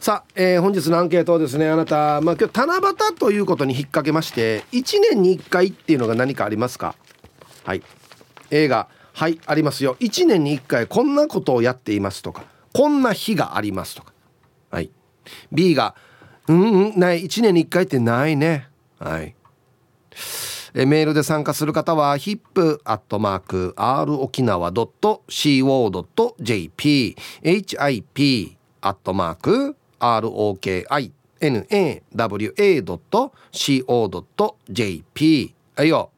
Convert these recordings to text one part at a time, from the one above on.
さあ、えー、本日のアンケートはですねあなた、まあ、今日七夕ということに引っ掛けまして1年に1回っていうのが何かありますか？はい。映画。はいありますよ。1年に1回こんなことをやっていますとかこんな日がありますとか。はい。B がうんうんない。1年に1回ってないね。はい。えメールで参加する方は hip.r 沖縄 .co.jp hip アットマーク ROKINAWA.co.jp はいよ、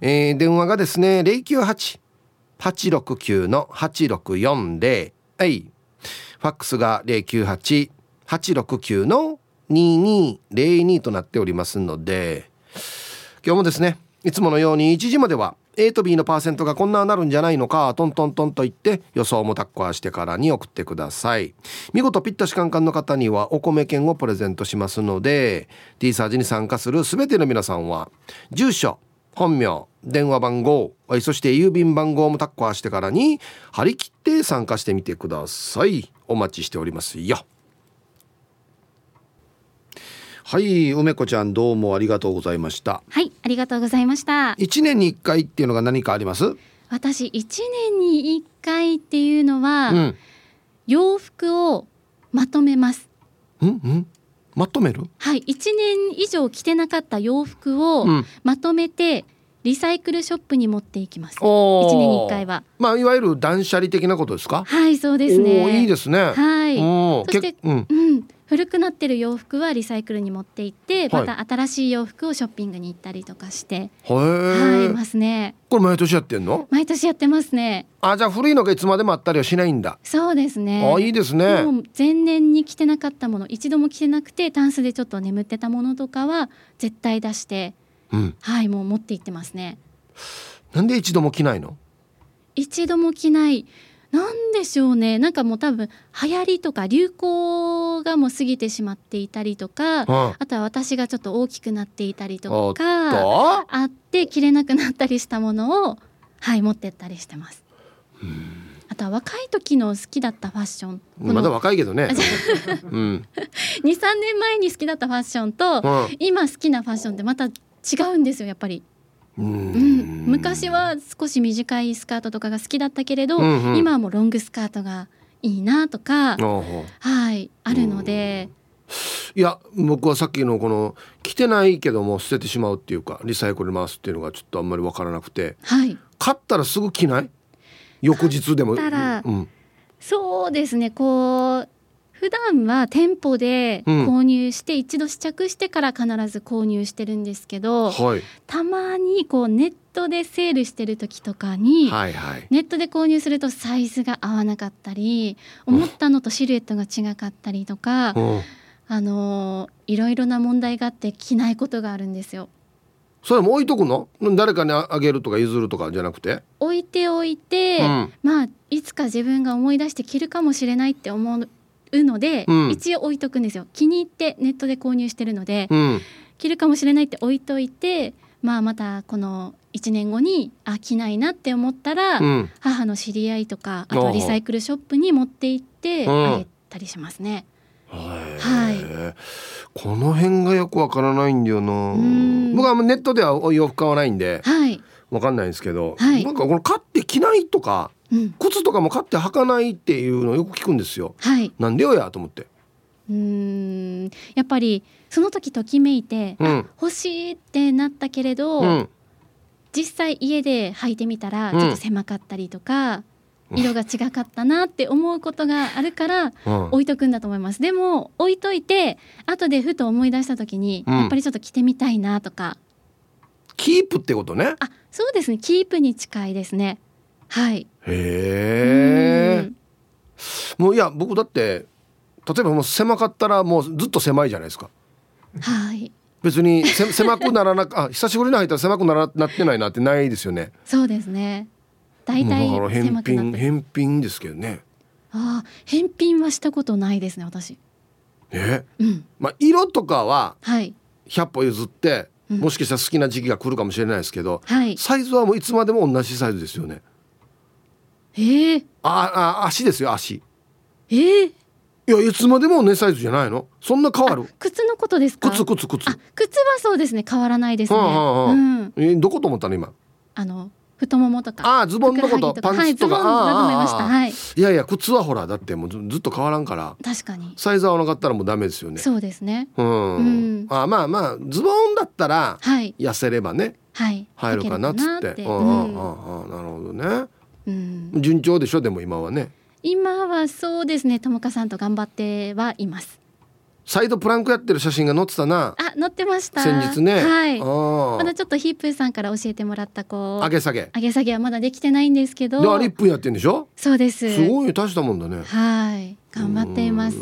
えー、電話がですね098-869の8640はい。ファックスが098-869の2202となっておりますので今日もですねいつものように1時までは A と B のパーセントがこんななるんじゃないのかトントントンと言って予想もタッコアしてからに送ってください。見事ピッタシカンカンの方にはお米券をプレゼントしますので T サージに参加する全ての皆さんは住所本名電話番号そして郵便番号もタッコアしてからに張り切って参加してみてください。お待ちしておりますよ。はい梅子ちゃんどうもありがとうございました。はいありがとうございました。一年に一回っていうのが何かあります？私一年に一回っていうのは、うん、洋服をまとめます。うんうん。まとめる？はい一年以上着てなかった洋服をまとめて、リサイクルショップに持っていきます。一年に一回は。まあいわゆる断捨離的なことですか？はい、そうですね。いいですね。はい。そして、うん、うん、古くなってる洋服はリサイクルに持って行ってまた新しい洋服をショッピングに行ったりとかして、はい、ますねこれ毎年やってんの？毎年やってますねあじゃあ古いのがいつまでもあったりはしないんだそうですねあいいですね前年に着てなかったもの一度も着てなくてタンスでちょっと眠ってたものとかは絶対出して、うん、はいもう持って行ってますね。なんで一度も着ないの？一度も着ない。なんでしょうね。なんかもう多分流行りとか流行がもう過ぎてしまっていたりとか、うん、あとは私がちょっと大きくなっていたりとかあって着れなくなったりしたものをはい持ってったりしてます。あとは若い時の好きだったファッション。まだ若いけどね、うん、23年前に好きだったファッションと、うん、今好きなファッションってまた違うんですよやっぱり。うん、昔は少し短いスカートとかが好きだったけれど、うんうん、今はもうロングスカートがいいなとか、はいあるので。いや僕はさっきのこの着てないけども捨ててしまうっていうかリサイクル回すっていうのがちょっとあんまり分からなくて、はい、買ったらすぐ着ない？翌日でも、うん、そうですねこう普段は店舗で購入して、一度試着してから必ず購入してるんですけど、はい、たまにこうネットでセールしてる時とかに、はいはい、ネットで購入するとサイズが合わなかったり思ったのとシルエットが違かったりとか、あのいろいろな問題があって着ないことがあるんですよ。それも置いとくの？誰かにあげるとか譲るとかじゃなくて？置いておいて、うん、まあいつか自分が思い出して着るかもしれないって思ううので、うん、一応置いとくんですよ。気に入ってネットで購入してるので、うん、着るかもしれないって置いといてまあまたこの1年後にあ着ないなって思ったら、うん、母の知り合いとかあとリサイクルショップに持って行ってあげたりしますね。はい、この辺がよくわからないんだよな。僕はネットでは洋服買わないんで、はい、わかんないんですけど、はい、なんかこの買って着ないとか靴とかも買って履かないっていうのをよく聞くんですよ。はい、なんでよやと思って。うん。やっぱりその時ときめいて、うん、欲しいってなったけれど、うん、実際家で履いてみたらちょっと狭かったりとか、うん、色が違かったなって思うことがあるから置いとくんだと思います。でも置いといて後でふと思い出した時に、やっぱりちょっと着てみたいなとか。キープってことね。あそうですね。キープに近いですね。はい。へえ。もういや僕だって例えばもう狭かったらもうずっと狭いじゃないですか。はい。別にせ狭くならなあ久しぶりに入ったら狭くならなってないなってないですよね。そうですね。大体返品返品ですけどね。ああ返品はしたことないですね私。え、うん、まあ色とかは100歩譲って、はい、もしかしたら好きな時期が来るかもしれないですけど、はい、サイズはもういつまでも同じサイズですよね。えー、ああ足ですよ足。えー、いやいつまでもねサイズじゃないの？そんな変わる？靴のことですか？靴靴靴。あ靴はそうですね変わらないですね、はあはあ、うん、えどこと思ったの今？あの太ももとかあズボンのことパンツとか、はい、いやいや靴はほらだってもうずっと変わらんから。確かに。サイズ合わなかったらもうダメですよね。そうですね。うん、うん、あまあまあズボンだったら痩せればね、はい、入るかなっつって、うん、ああなるほどね、うん、順調でしょでも今はね。今はそうですね。ともかさんと頑張ってはいますサイドプランクやってる写真が載ってたな。あ載ってました。先日ね。はい。まだちょっとヒープーさんから教えてもらったこう上げ下げ。上げ下げはまだできてないんですけど。であれ1分やってんでしょ？そうです。すごい大したもんだね。はい。頑張っています。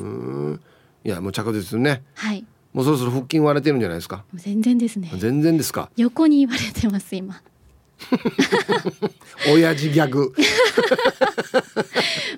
いやもう着実にね。はい。もうそろそろ腹筋割れてるんじゃないですか？全然ですね。全然ですか？横に言われてます今。親父ギャグ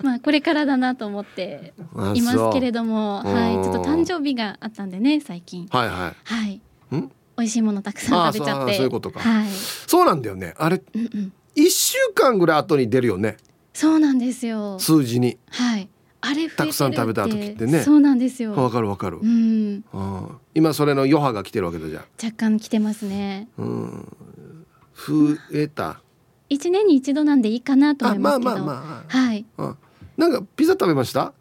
まあこれからだなと思っていますけれども、はい、ちょっと誕生日があったんでね最近。はいはい。はい。美味しいものたくさん食べちゃって。そうい。うことか、はい、そうなんだよね。あれ、うんうん、1週間ぐらい後に出るよね。そうなんですよ。数字に。はい。あれたくさん食べた時ってね。そうなんですよ。わかるわかる、うん、今それの余波が来てるわけだじゃ若干来てますね。うん。増えた。一年に一度なんでいいかなと思いますけど。まあまあまあ。はい、うん、なんかピザ食べました？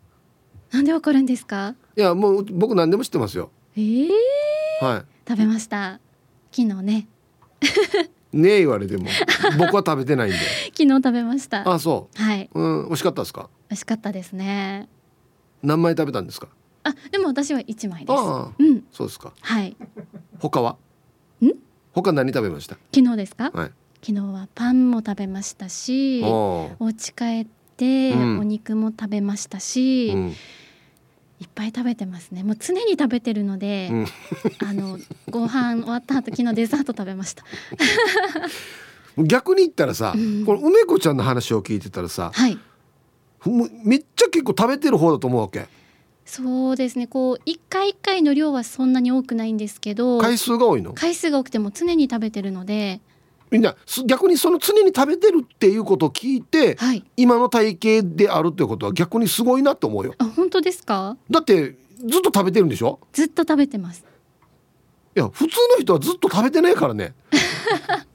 なんでわかるんですか？いやもう僕何でも知ってますよ。ええー、はい。食べました。昨日ね。ねえ言われても。僕は食べてないんで。昨日食べました。あそう。はい。うん美味しかったですか？美味しかったですね。何枚食べたんですか？あでも私は一枚です。あうん。そうですか。はい。他は？ん？他何食べました？昨日ですか、はい、昨日はパンも食べましたしお家帰って、お肉も食べましたし、うん、いっぱい食べてますね。もう常に食べてるので、うん、あのご飯終わった後昨日デザート食べました。逆に言ったらさ、うん、この梅子ちゃんの話を聞いてたらさ、はい、めっちゃ結構食べてる方だと思うわけ。そうですね。こう一回一回の量はそんなに多くないんですけど回数が多いの？回数が多くても常に食べてるのでみんな逆にその常に食べてるっていうことを聞いて、はい、今の体型であるってことは逆にすごいなと思うよ。あ本当ですか？だってずっと食べてるんでしょ？ずっと食べてます。いや普通の人はずっと食べてないからね。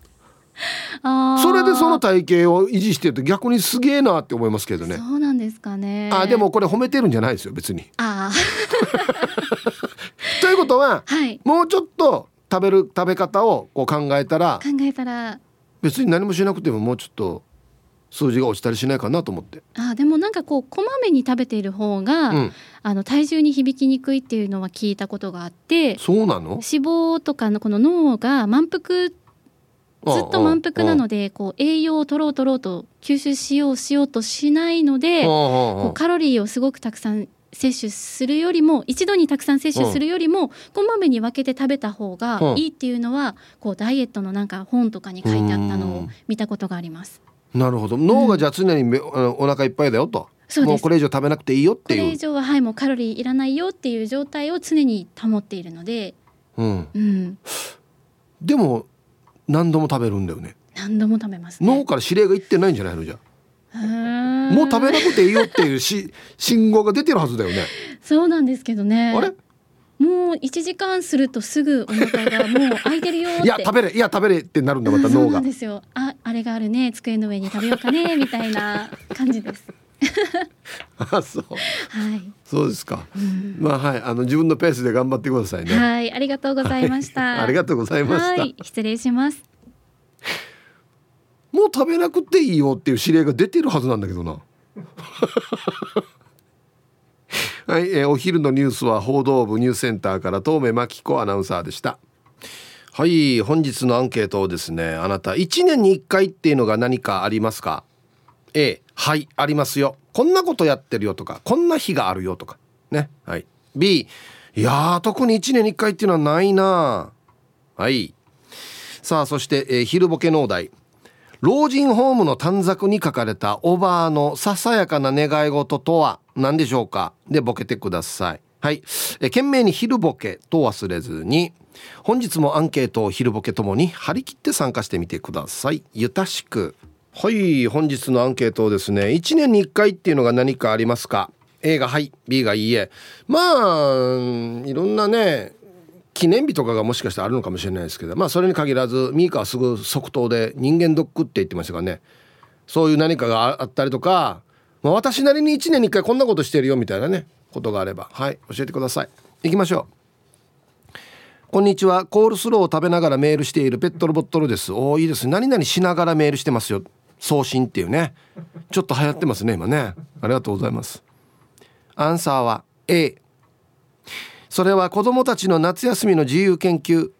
それでその体型を維持してると逆にすげえなって思いますけどね。そうなんですかね。あでもこれ褒めてるんじゃないですよ別に。あ ということは、はい、もうちょっと食べる食べ方をこう考えたら考えたら別に何もしなくてももうちょっと数字が落ちたりしないかなと思って。あでもなんかこうこまめに食べている方が、うん、あの体重に響きにくいっていうのは聞いたことがあってそうなの？脂肪とかのこの脳が満腹ずっと満腹なのでこう栄養を取ろう取ろうと吸収しようしようとしないのでこうカロリーをすごくたくさん摂取するよりも一度にたくさん摂取するよりもこまめに分けて食べた方がいいっていうのはこうダイエットのなんか本とかに書いてあったのを見たことがあります。なるほど。脳がじゃあ常にめ、うん、お腹いっぱいだよと。もうこれ以上食べなくていいよっていう。これ以上ははいもうカロリーいらないよっていう状態を常に保っているので、うん。うん、でも何度も食べるんだよね。何度も食べます、ね、脳から指令がいってないんじゃないのじゃもう食べなくていいよっていうし 信号が出てるはずだよね。そうなんですけどね。あれ？もう一時間するとすぐお腹がもう空いてるよいや食べれいや食べれってなるんだまた脳が。ですよ。ああれがあるね机の上に食べようかねみたいな感じです。あそう。はい。そうですか、うん、まあはい。あの自分のペースで頑張ってくださいね。はいありがとうございました、はい、ありがとうございました。失礼しますもう食べなくていいよっていう指令が出てるはずなんだけどな。はい、えー、お昼のニュースは報道部ニュースセンターから東目真紀子アナウンサーでした。はい本日のアンケートをですねあなた1年に1回っていうのが何かありますか？A はいありますよ。こんなことやってるよとかこんな日があるよとかね。はい。B いや特に1年に1回っていうのはないなはい。さあそして、えー、昼ボケのお題老人ホームの短冊に書かれたおばあのささやかな願い事とは何でしょうか？でボケてください。はい。え懸命に昼ボケと忘れずに本日もアンケートを昼ボケともに張り切って参加してみてください。ゆたしく。はい本日のアンケートをですね1年に1回っていうのが何かありますか？A がはい B がいいえ。まあいろんなね記念日とかがもしかしたらあるのかもしれないですけどまあそれに限らずミーカはすぐ即答で人間ドックって言ってましたからね。そういう何かがあったりとか、まあ、私なりに1年に1回こんなことしてるよみたいなねことがあれば。はい教えてください。行きましょう。こんにちは。コールスローを食べながらメールしているペットロボットルです。おおいいです何々しながらメールしてますよ。送信っていうね。ちょっと流行ってますね今ね。ありがとうございます。アンサーは A それは子供たちの夏休みの自由研究。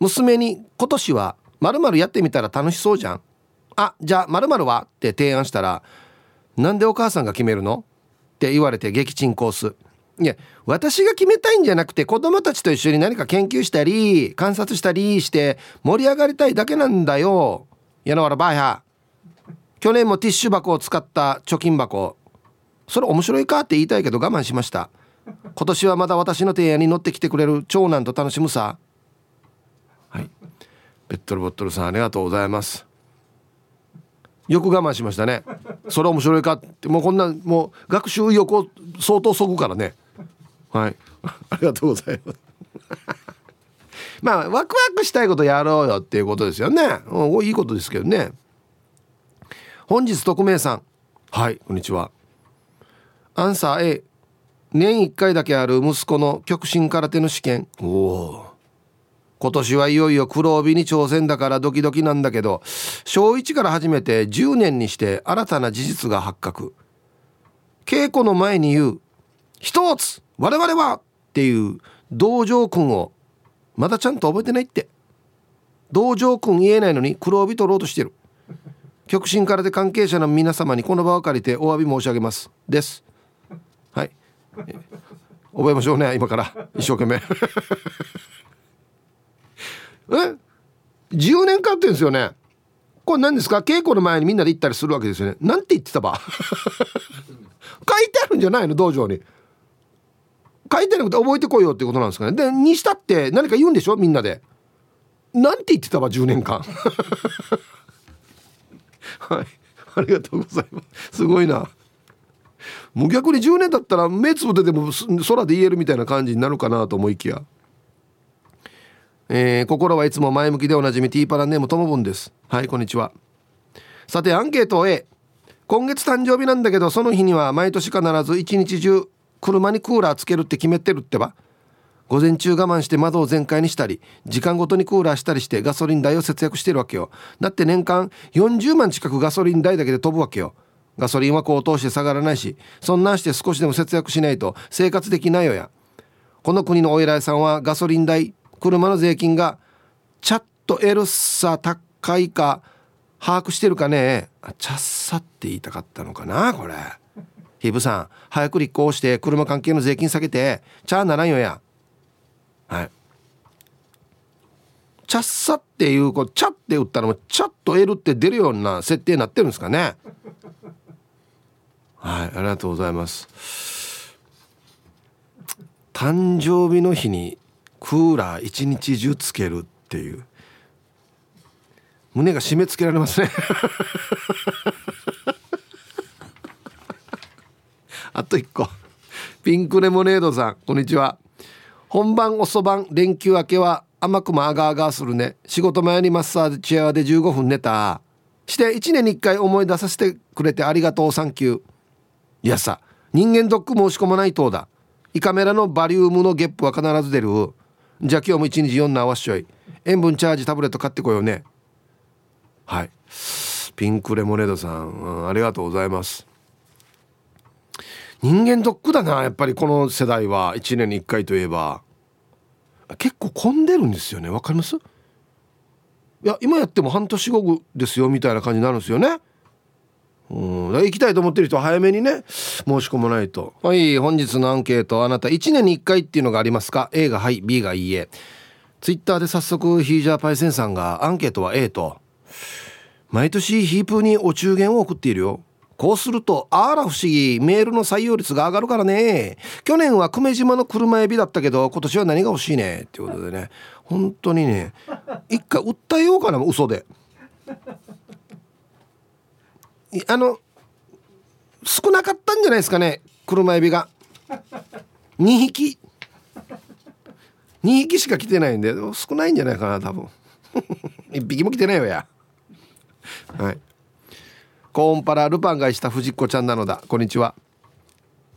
娘に今年は〇〇やってみたら楽しそうじゃん。あじゃあ〇〇は？って提案したらなんでお母さんが決めるの？って言われて撃沈コース。いや私が決めたいんじゃなくて子供たちと一緒に何か研究したり観察したりして盛り上がりたいだけなんだよ。やなわらばや去年もティッシュ箱を使った貯金箱。それ面白いか？って言いたいけど我慢しました。今年はまだ私の提案に乗ってきてくれる長男と楽しむさ。はい。ペットルボットルさんありがとうございます。よく我慢しましたね。それ面白いか。ってもうこんなもう学習意欲を相当そぐからね。はい。ありがとうございます。まあワクワクしたいことやろうよっていうことですよね、うん、いいことですけどね。本日匿名さん。はいこんにちは。アンサー A 年1回だけある息子の極真空手の試験。おお今年はいよいよ黒帯に挑戦だからドキドキなんだけど小1から始めて10年にして新たな事実が発覚。稽古の前に言う一つ我々は!っていう道場君をまだちゃんと覚えてないって。道場君言えないのに黒帯取ろうとしてる。極真からで関係者の皆様にこの場を借りてお詫び申し上げます。です。覚えましょうね今から。一生懸命。え？10年間って言うんですよね。これ何ですか？稽古の前にみんなで行ったりするわけですよね。なんて言ってたば？書いてあるんじゃないの？道場に。書いてなくて覚えてこいよってことなんですかね。でにしたって何か言うんでしょ？みんなで。なんて言ってたわ10年間。はい。ありがとうございます。すごいな。もう逆に10年だったら目つぶってでも空で言えるみたいな感じになるかなと思いきや。えー、心はいつも前向きでおなじみティーパラネームともぶんです。はいこんにちは。さてアンケート A 今月誕生日なんだけどその日には毎年必ず一日中車にクーラーつけるって決めてるってば。午前中我慢して窓を全開にしたり時間ごとにクーラーしたりしてガソリン代を節約してるわけよ。だって年間40万近くガソリン代だけで飛ぶわけよ。ガソリンは高騰して下がらないしそんなんして少しでも節約しないと生活できないよや。この国のお偉いさんはガソリン代車の税金がちゃっとエルサ高いか把握してるかね。あチャッサって言いたかったのかなこれ。ヒブさん早く立候補して車関係の税金下げてチャーならんよや。はい。チャッサっていうこうチャって打ったらもチャッと L って出るような設定になってるんですかね。はいありがとうございます。誕生日の日にクーラー一日中つけるっていう。胸が締め付けられますね。あと1個。ピンクレモネードさんこんにちは。本番遅番連休明けは甘くもあがあがするね。仕事前にマッサージチェアで15分寝た。して1年に1回思い出させてくれてありがとう。サンキュー。いやさ人間ドック申し込まないとだ。胃カメラのバリウムのゲップは必ず出る。じゃあ今日も1日4の合わしちょい。塩分チャージタブレット買ってこようね。はい。ピンクレモネードさん、うん、ありがとうございます。人間ドックだなやっぱりこの世代は。1年に1回といえば。結構混んでるんですよね。わかります？いや今やっても半年後ですよみたいな感じになるんですよね。うん。行きたいと思ってる人は早めにね申し込まないと。はい本日のアンケートあなた1年に1回っていうのがありますか？A がはい B がいいえ。ツイッターで早速ヒージャーパイセンさんがアンケートは A と。毎年ヒープーにお中元を送っているよ。こうするとあら不思議メールの採用率が上がるからね。去年は久米島の車エビだったけど今年は何が欲しいね？っていうことでね。本当にね一回訴えようかな嘘で。あの少なかったんじゃないですかね車エビが。2匹。2匹しか来てないんで少ないんじゃないかな多分。1匹も来てないよや。はい。コーンパラルパンがした藤子ちゃんなのだ。こんにちは。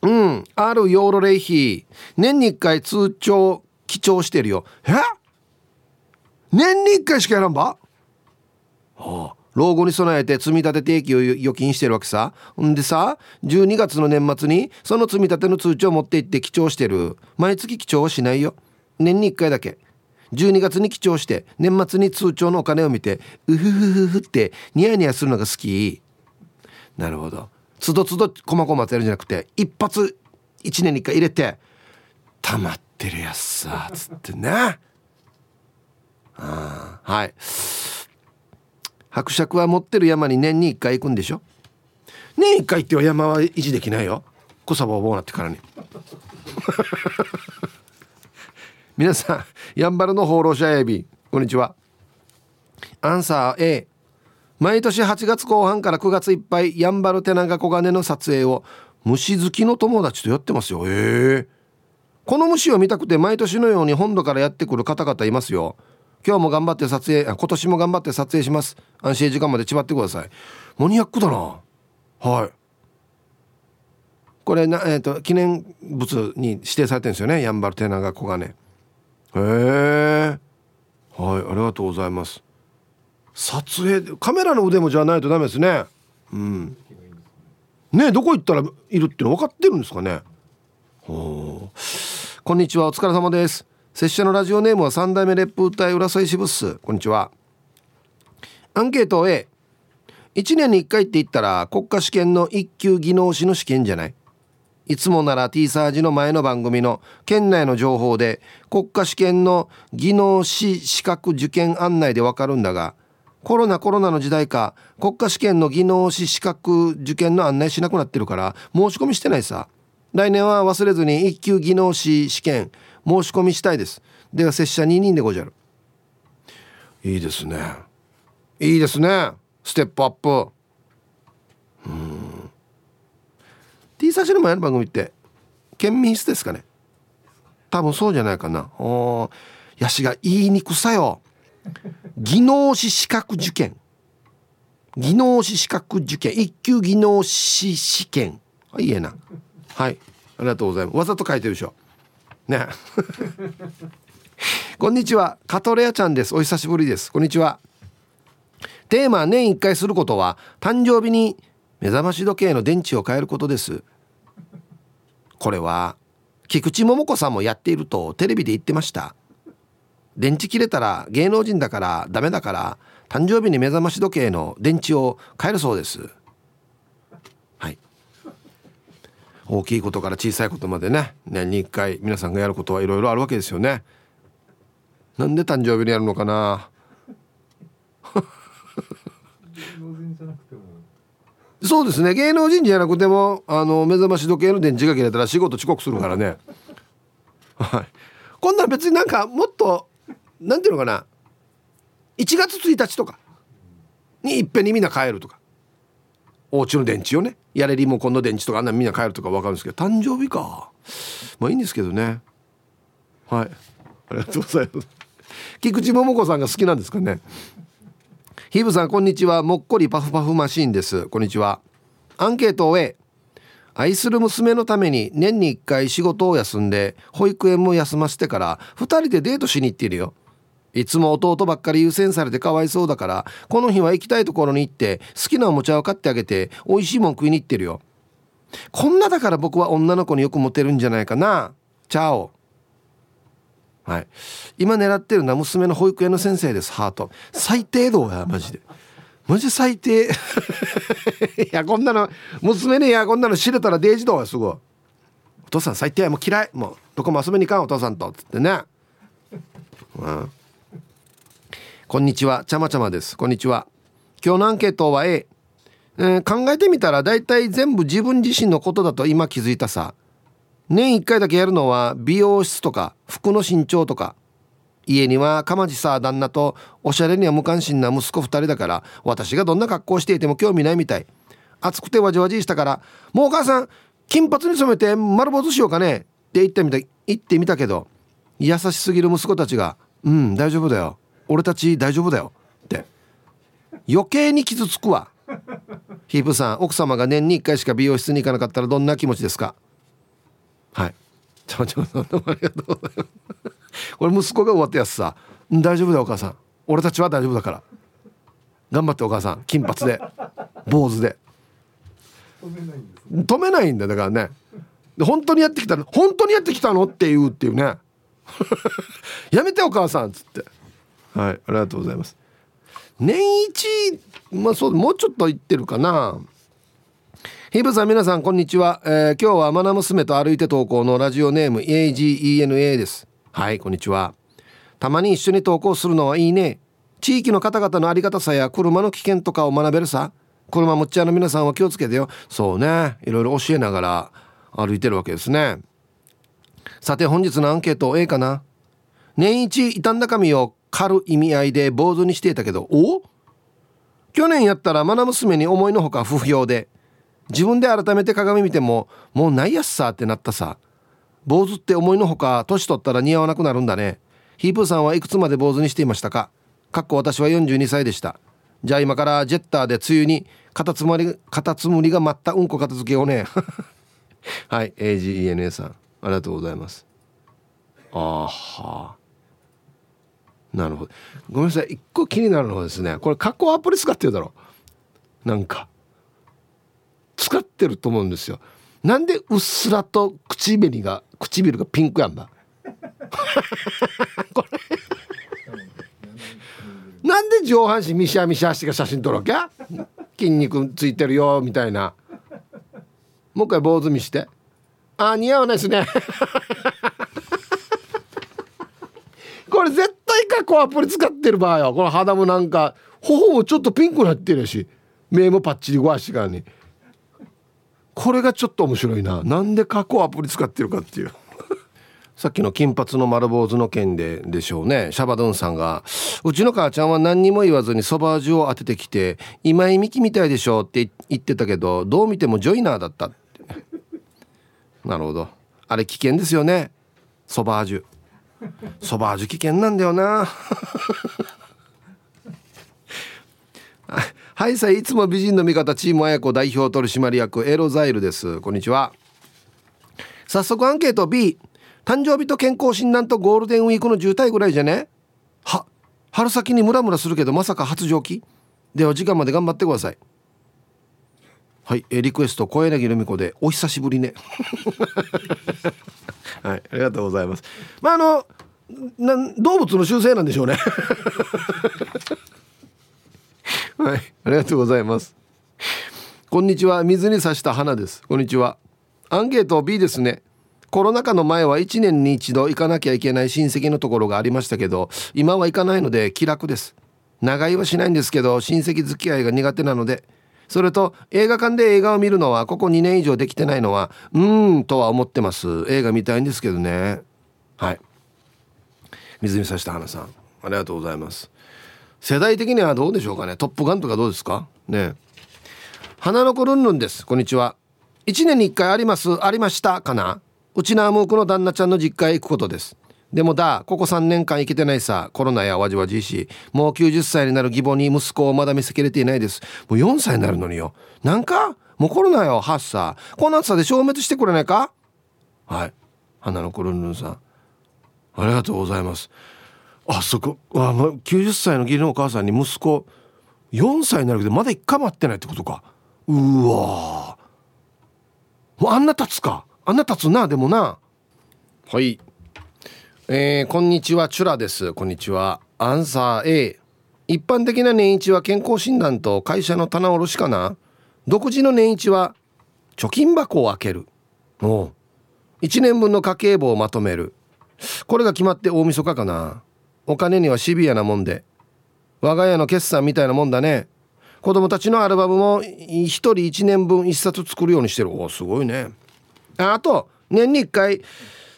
うんあるヨーロレイヒ年に1回通帳記帳してるよ。え？年に1回しかやらんば？はあ。老後に備えて積み立て定期を預金してるわけさ。んでさ12月の年末にその積み立ての通帳を持って行って記帳してる。毎月記帳はしないよ。年に1回だけ。12月に記帳して年末に通帳のお金を見てうふふふふってニヤニヤするのが好き。なるほど。つどつどこまこまやるんじゃなくて一発1年に1回入れて溜まってるやつさつってねあはい。伯爵は持ってる山に年に1回行くんでしょ？年1回っては山は維持できないよ。小サバボーなってからに。皆さんやんばるの放浪者エビこんにちは。アンサー A 毎年8月後半から9月いっぱいやんばる手長小金の撮影を虫好きの友達とやってますよ。へえこの虫を見たくて毎年のように本土からやってくる方々いますよ。今日も頑張って撮影今年も頑張って撮影します。安心時間まで縛ってください。マニアックだな。はい。これな、えーと、記念物に指定されてるんですよね。やんばる手長小金へえはいありがとうございます。撮影カメラの腕もじゃないとダメですね。うん。ねどこ行ったらいるっての分かってるんですかね。こんにちは。お疲れ様です。拙者のラジオネームは三代目烈風隊浦添支部っす。こんにちは。アンケート A 1年に1回って言ったら国家試験の1級技能士の試験じゃない。いつもなら T サージの前の番組の県内の情報で国家試験の技能士資格受験案内でわかるんだがコロナコロナの時代か国家試験の技能士資格受験の案内しなくなってるから申し込みしてないさ。来年は忘れずに1級技能士試験申し込みしたいです。では拙者2人でごじゃる。いいですね。いいですね。ステップアップ。うん。T サージの前の番組って県民室ですかね。多分そうじゃないかな。おヤシが言いにくさよ。技能士資格受験。技能士資格受験。一級技能士試験。はいいえな。はい。ありがとうございます。わざと書いてるでしょ。ね。こんにちは。カトレアちゃんです。お久しぶりです。こんにちは。テーマ年1回することは誕生日に目覚まし時計の電池を変えることです。これは菊池桃子さんもやっているとテレビで言ってました。電池切れたら芸能人だからダメだから誕生日に目覚まし時計の電池を変えるそうですはい大きいことから小さいことまでね。年に1回皆さんがやることはいろいろあるわけですよね。なんで誕生日にやるのかな。そうですね。芸能人じゃなくてもあの目覚まし時計の電池が切れたら仕事遅刻するからね。はい。こんな別になんかもっとなんていうのかな。1月1日とかにいっぺんにみんな帰るとかお家の電池をねやれリモコンの電池とかあんなみんな帰るとか分かるんですけど誕生日か。まあいいんですけどね。はい。ありがとうございます。菊池桃子さんが好きなんですかね。ヒブさんこんにちは。もっこりパフパフマシーンです。こんにちは。アンケートを終え愛する娘のために年に1回仕事を休んで保育園も休ませてから2人でデートしに行っているよ。いつも弟ばっかり優先されてかわいそうだからこの日は行きたいところに行って好きなおもちゃを買ってあげて美味しいもん食いに行ってるよ。こんなだから僕は女の子によくモテるんじゃないかな。チャオ。はい。今狙ってるのは娘の保育園の先生ですハート。最低度やマジで。マジ最低。いやこんなの娘にいやこんなの知れたらデージだわすごい。お父さん最低やもう嫌い。もうどこも遊びに行かんお父さんと。っつってね。うん。こんにちは。ちゃまちゃまです。こんにちは。今日のアンケートは A、えー、考えてみたら大体全部自分自身のことだと今気づいたさ。年1回だけやるのは美容室とか服の身長とか。家にはかまじさ旦那とおしゃれには無関心な息子2人だから私がどんな格好していても興味ないみたい。暑くてわじわじしたから「もうお母さん金髪に染めて丸坊主しようかね。って言ってみた言ってみたけど優しすぎる息子たちが「うん大丈夫だよ。俺たち大丈夫だよ」って。余計に傷つくわ。ヒープさん奥様が年に1回しか美容室に行かなかったらどんな気持ちですか？はい。ちょちょどうもありがとうございます。これ息子が終わったやつさ「大丈夫だよお母さん。俺たちは大丈夫だから。頑張ってお母さん。金髪で。坊主で。止めないんだだからね。本当にやってきたの？本当にやってきたの？って言うっていうね。やめてお母さん。っつって。はいありがとうございます。年一まあそうもうちょっと言ってるかな。ヒブさん皆さんこんにちは、えー、今日はマナ娘と歩いて投稿のラジオネーム AGENA です。はいこんにちは。たまに一緒に投稿するのはいいね。地域の方々のありがたさや車の危険とかを学べるさ。車持ち屋の皆さんは気をつけてよ。そうね。いろいろ教えながら歩いてるわけですね。さて本日のアンケート A かな。年一傷んだ髪を狩る意味合いで坊主にしていたけどお？去年やったら愛娘に思いのほか不評で自分で改めて鏡見てももうないやっさってなったさ。坊主って思いのほか年取ったら似合わなくなるんだね。ヒープーさんはいくつまで坊主にしていましたか？かっこ私は42歳でした。じゃあ今からジェッターで梅雨にカタツムリカタツムリが舞ったうんこ片付けをね。はい AGENA さん。ありがとうございます。ああなるほど。ごめんなさい。一個気になるのはですねこれ加工アプリ使ってるだろなんか。使ってると思うんですよ。なんでうっすらと唇が唇がピンクやんだ これ。なんで上半身ミシャミシャしてが写真撮るわけ？筋肉ついてるよみたいな。もう一回坊主見して。あ似合わないですね。これ絶対加工アプリ使ってる場合はこの肌もなんか頬もちょっとピンクになってるし目もパッチリごわしてからに。これがちょっと面白いな。なんで加工アプリ使ってるかっていう。さっきの金髪の丸坊主の件ででしょうね。シャバドゥンさんが「うちの母ちゃんは何にも言わずにそば味を当ててきて今井美樹みたいでしょ」って言ってたけどどう見てもジョイナーだったなるほど。あれ危険ですよね。そば味。そば味危険なんだよな。はいさいつも美人の味方チーム綾子代表取締役エロザイルです。こんにちは。早速アンケート B 誕生日と健康診断とゴールデンウィークの渋滞ぐらいじゃね？は春先にムラムラするけどまさか発情期では時間まで頑張ってください。はいえリクエスト小柳ルミ子でお久しぶりね。はいありがとうございます。まああのな動物の習性なんでしょうね。はいありがとうございます。こんにちは水に刺した花です。こんにちは。アンケート B ですね。コロナ禍の前は1年に一度行かなきゃいけない親戚のところがありましたけど今は行かないので気楽です。長居はしないんですけど親戚付き合いが苦手なのでそれと映画館で映画を見るのはここ2年以上できてないのはうーんとは思ってます。映画見たいんですけどね。はい。水にさした花さん。ありがとうございます。世代的にはどうでしょうかね。トップガンとかどうですか？ね。花の子ルンルンです。こんにちは。1年に1回あります。ありましたかな？うちのアムークの旦那ちゃんの実家へ行くことです。でもだここ3年間行けてないさコロナやわじわじいしもう90歳になる義母に息子をまだ見せきれていないです。もう4歳になるのによ。なんかもうコロナよ8歳この暑さで消滅してくれないか？はい。花の子ルンルンさん。ありがとうございます。あそこあ、ま、90歳の義理のお母さんに息子4歳になるけどまだ1回も会ってないってことか。うわもうあんな経つか。あんな経つなでもな。はい。えー、こんにちはチュラです。こんにちは。アンサー A 一般的な年一は健康診断と会社の棚卸しかな？独自の年一は貯金箱を開ける。おう。1年分の家計簿をまとめる。これが決まって大晦日かな？お金にはシビアなもんで。我が家の決算みたいなもんだね。子供たちのアルバムも1人1年分1冊作るようにしてる。おすごいね。あと年に1回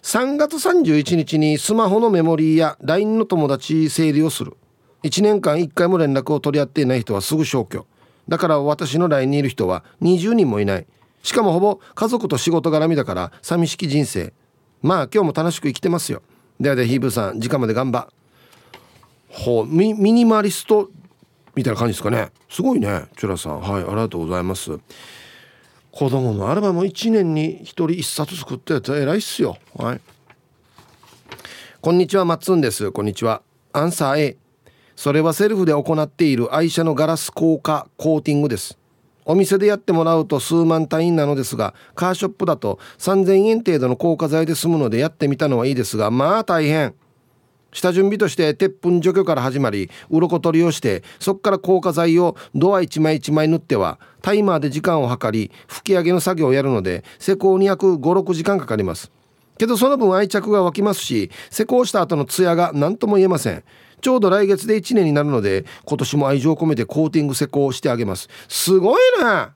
3月31日にスマホのメモリーや LINE の友達整理をする。1年間1回も連絡を取り合っていない人はすぐ消去。だから私の LINE にいる人は20人もいない。しかもほぼ家族と仕事絡みだから寂しき人生。まあ今日も楽しく生きてますよ。ではではヒーブーさん時間まで頑張。ほうミニマリストみたいな感じですかね。すごいねチュラさん。はいありがとうございます。子供のアルバム1年に1人1冊作ってやつ偉いっすよ。はい。こんにちはマッツンです。こんにちは。アンサー A それはセルフで行っている愛車のガラス硬化コーティングです。お店でやってもらうと数万単位なのですがカーショップだと3000円程度の硬化剤で済むのでやってみたのはいいですがまあ大変。下準備として鉄粉除去から始まり鱗取りをしてそこから硬化剤をドア1枚1枚塗ってはタイマーで時間を計り吹き上げの作業をやるので施工に約56時間かかります。けどその分愛着が湧きますし施工した後のツヤが何とも言えません。ちょうど来月で1年になるので今年も愛情を込めてコーティング施工してあげます。すごいね！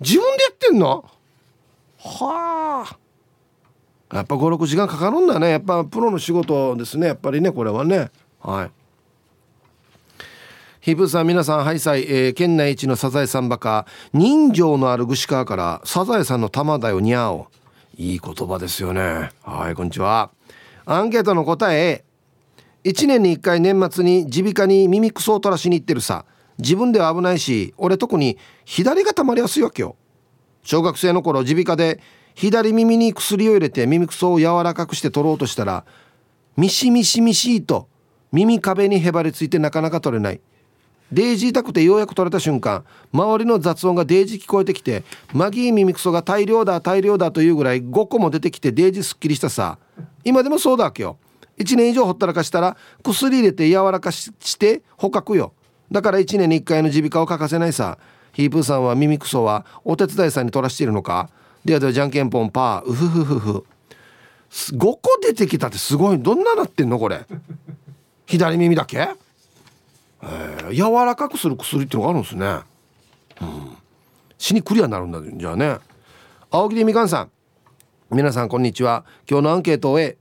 自分でやってんの？はあ。やっぱ56時間かかるんだね。やっぱプロの仕事ですね。やっぱりねこれはね。はい。ヒブさん皆さんハイサイ、えー、県内一のサザエさんバカ。人情のある串川からサザエさんの玉だよにゃおいい言葉ですよね。はいこんにちは。アンケートの答え。1年に1回年末に耳鼻科に耳くそを取らしに行ってるさ。自分では危ないし俺特に左が溜まりやすいわけよ。小学生の頃耳鼻科で左耳に薬を入れて耳くそを柔らかくして取ろうとしたらミシミシミシと耳壁にへばりついてなかなか取れない。デイジー痛くてようやく取れた瞬間周りの雑音がデイジー聞こえてきてマギー耳くそが大量だ大量だというぐらい5個も出てきてデイジーすっきりしたさ。今でもそうだわけよ。1年以上ほったらかしたら薬入れて柔らかして捕獲よ。だから1年に1回の耳鼻科を欠かせないさ。ヒープーさんは耳くそはお手伝いさんに取らしているのか？ではではじゃんけんぽんパー。うふふふふ。5個出てきたってすごい。どんななってんの？これ。左耳だけ？えー、柔らかくする薬ってのがあるんですね。うん。死にクリアになるんだじゃあね。青木でみかんさん。皆さんこんにちは。今日のアンケートを終え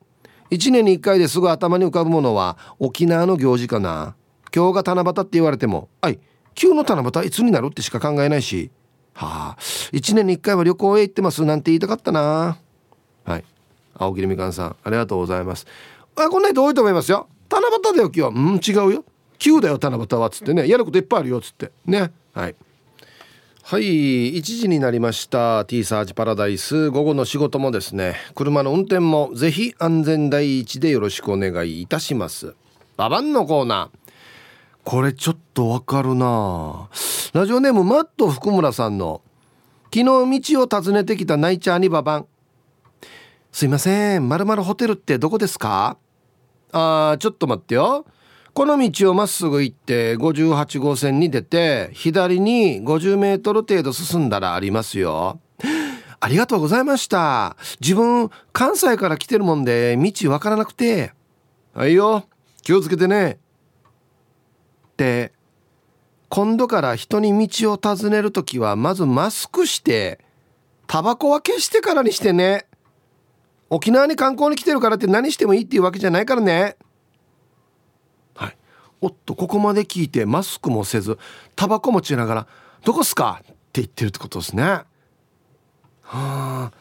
1年に1回ですぐ頭に浮かぶものは沖縄の行事かな。今日が七夕って言われても「はい。急の七夕いつになる?」ってしか考えないしはあ。1年に1回は旅行へ行ってますなんて言いたかったな。はい。青桐みかんさんありがとうございます。あこんな人多いと思いますよ。七夕だよ今日は。うん違うよ。急だよ七夕はっつってね。やることいっぱいあるよっつって。ね。はい。はい1時になりました。T サージパラダイス。午後の仕事もですね。車の運転もぜひ安全第一でよろしくお願いいたします。ババンのコーナー。これちょっとわかるなラジオネームマット福村さんの昨日道を訪ねてきたナイチャーにババンすいませんまるまるホテルってどこですか？あーちょっと待ってよこの道をまっすぐ行って58号線に出て左に50メートル程度進んだらありますよ。ありがとうございました。自分関西から来てるもんで道わからなくて。はいよ。気をつけてね。って今度から人に道を尋ねる時はまずマスクしてタバコは消してからにしてね。沖縄に観光に来てるからって何してもいいっていうわけじゃないからね。おっとここまで聞いてマスクもせずタバコ持ちながら「どこっすか?」って言ってるってことですねはあ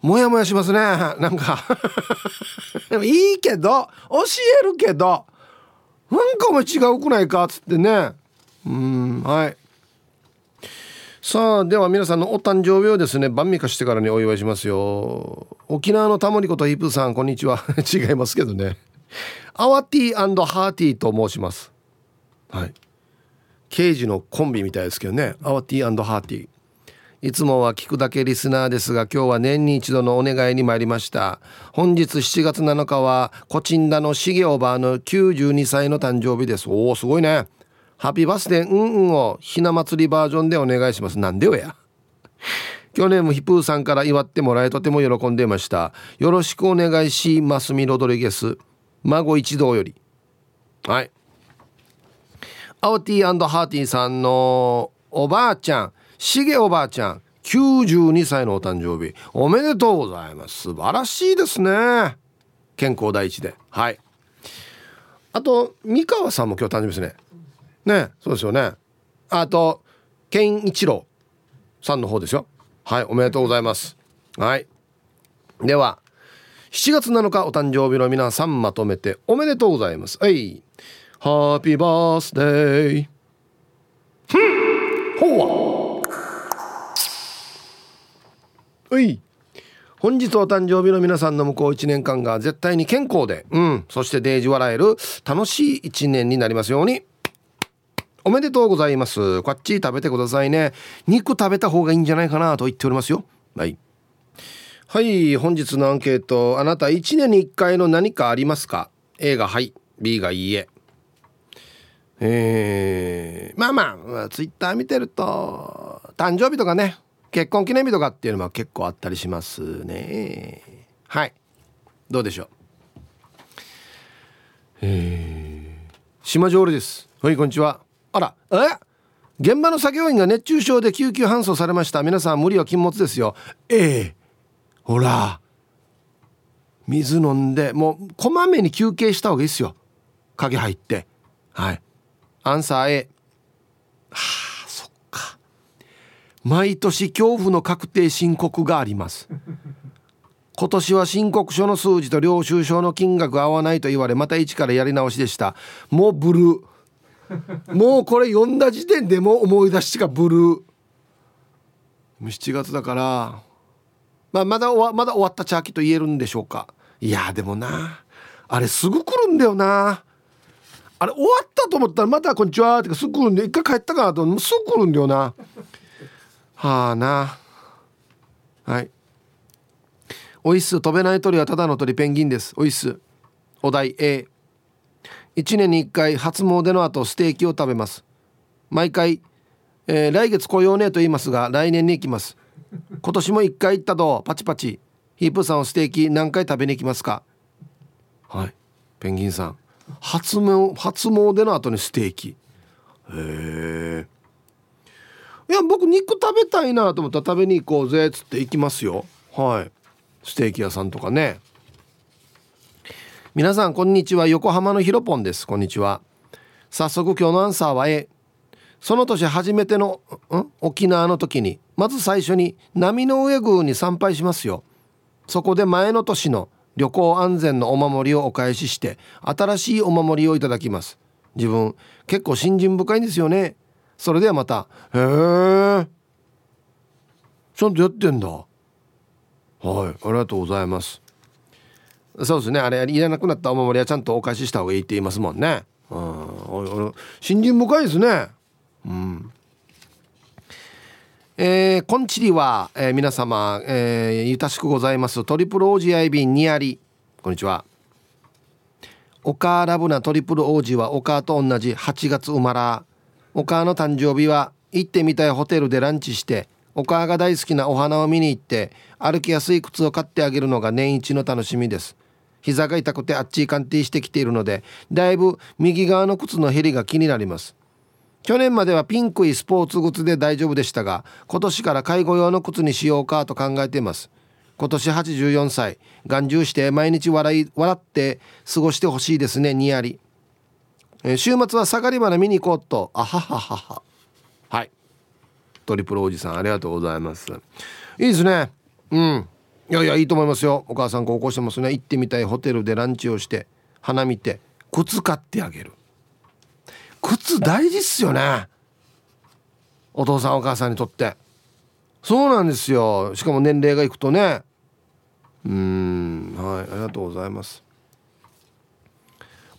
もやもやしますねなんか でもいいけど教えるけどなんかも違うくないかっつってね。うんはい。さあでは皆さんのお誕生日をですね晩味化してからにお祝いしますよ。沖縄のタモリことヒプさんこんにちは。違いますけどね。アワティーハーティーと申します。はい。刑事のコンビみたいですけどね。アワティーハーティー。いつもは聞くだけリスナーですが今日は年に一度のお願いに参りました。本日7月7日はコチンダのシゲオバーの92歳の誕生日です。おおすごいね。ハッピーバースデーうんうんをひな祭りバージョンでお願いします。なんでよや。去年もヒプーさんから祝ってもらえとても喜んでいました。よろしくお願いしますミロドリゲス。孫一同より。はい。アオティーハーティーさんのおばあちゃん。しげおばあちゃん92歳のお誕生日。おめでとうございます。素晴らしいですね。健康第一で。はい。あと三河さんも今日誕生日ですね。ねそうですよね。あと健一郎さんの方ですよ。はいおめでとうございます。はい。では7月7日お誕生日の皆さんまとめておめでとうございます。はい。ハッピーバースデー。ほうは。い本日お誕生日の皆さんの向こう1年間が絶対に健康で、うん、そしてデージ笑える楽しい1年になりますように。おめでとうございます。こっち食べてくださいね。肉食べた方がいいんじゃないかなと言っておりますよ。はい。はい、本日のアンケート。あなた1年に1回の何かありますか ?A がはい、B がいいえ。えー、まあまあ、ツイッター見てると、誕生日とかね、結婚記念日とかっていうのも結構あったりしますね。はい。どうでしょう？えー、島上です。はい、こんにちは。あらえ？現場の作業員が熱中症で救急搬送されました皆さん無理は禁物ですよええほら水飲んでもうこまめに休憩した方がいいですよ影入ってはいアンサー A はあ毎年恐怖の確定申告があります。今年は申告書の数字と領収書の金額合わないと言われまた一からやり直しでした。もうブルー。もうこれ読んだ時点でも思い出しがブルー。7月だから、まあ、まだまだ終わったチャーキと言えるんでしょうか。いやでもな。あれすぐ来るんだよな。あれ終わったと思ったらまた「こんにちは」ってかすぐ来るんで一回帰ったかなと思すぐ来るんだよなはあな。はい。おいっす飛べない鳥はただの鳥ペンギンです。おいっす。お題 A 1年に1回初詣の後ステーキを食べます。毎回、えー、来月来ようねと言いますが来年に行きます。今年も1回行ったとパチパチ。ヒープさんをステーキ何回食べに行きますか？はい。ペンギンさん。初詣初詣の後にステーキ。へえいや僕肉食べたいなと思ったら食べに行こうぜっつって行きますよ。はい。ステーキ屋さんとかね。皆さんこんにちは。横浜のひろぽんです。こんにちは。早速今日のアンサーは A その年初めての沖縄の時にまず最初に波の上宮に参拝しますよ。そこで前の年の旅行安全のお守りをお返しして新しいお守りをいただきます。自分結構信心深いんですよね。それではまた。へえちゃんとやってんだ。はいありがとうございます。そうですねあれいらなくなったお守りはちゃんとお返しした方がいいって言いますもんね。うん信心深いですね。うん。えー、こんちりは、えー、皆様、えー、ゆたしくございます。トリプルオージアイビンニアリこんにちは。お母ラブなトリプル王子はお母と同じ8月生まらお母の誕生日は行ってみたいホテルでランチしてお母が大好きなお花を見に行って歩きやすい靴を買ってあげるのが年一の楽しみです。膝が痛くてあっちい鑑定してきているのでだいぶ右側の靴の減りが気になります。去年まではピンクいスポーツ靴で大丈夫でしたが今年から介護用の靴にしようかと考えています。今年84歳。眼中して毎日笑い笑って過ごしてほしいですねにやり、えー、週末は下がり花見に行こうと。あはははは。はい。トリプルおじさんありがとうございます。いいですね。うん。いやいやいいと思いますよ。お母さん孝行してますね。行ってみたいホテルでランチをして花見て靴買ってあげる。靴大事っすよね。お父さんお母さんにとって。そうなんですよ。しかも年齢がいくとね。うん。はいありがとうございます。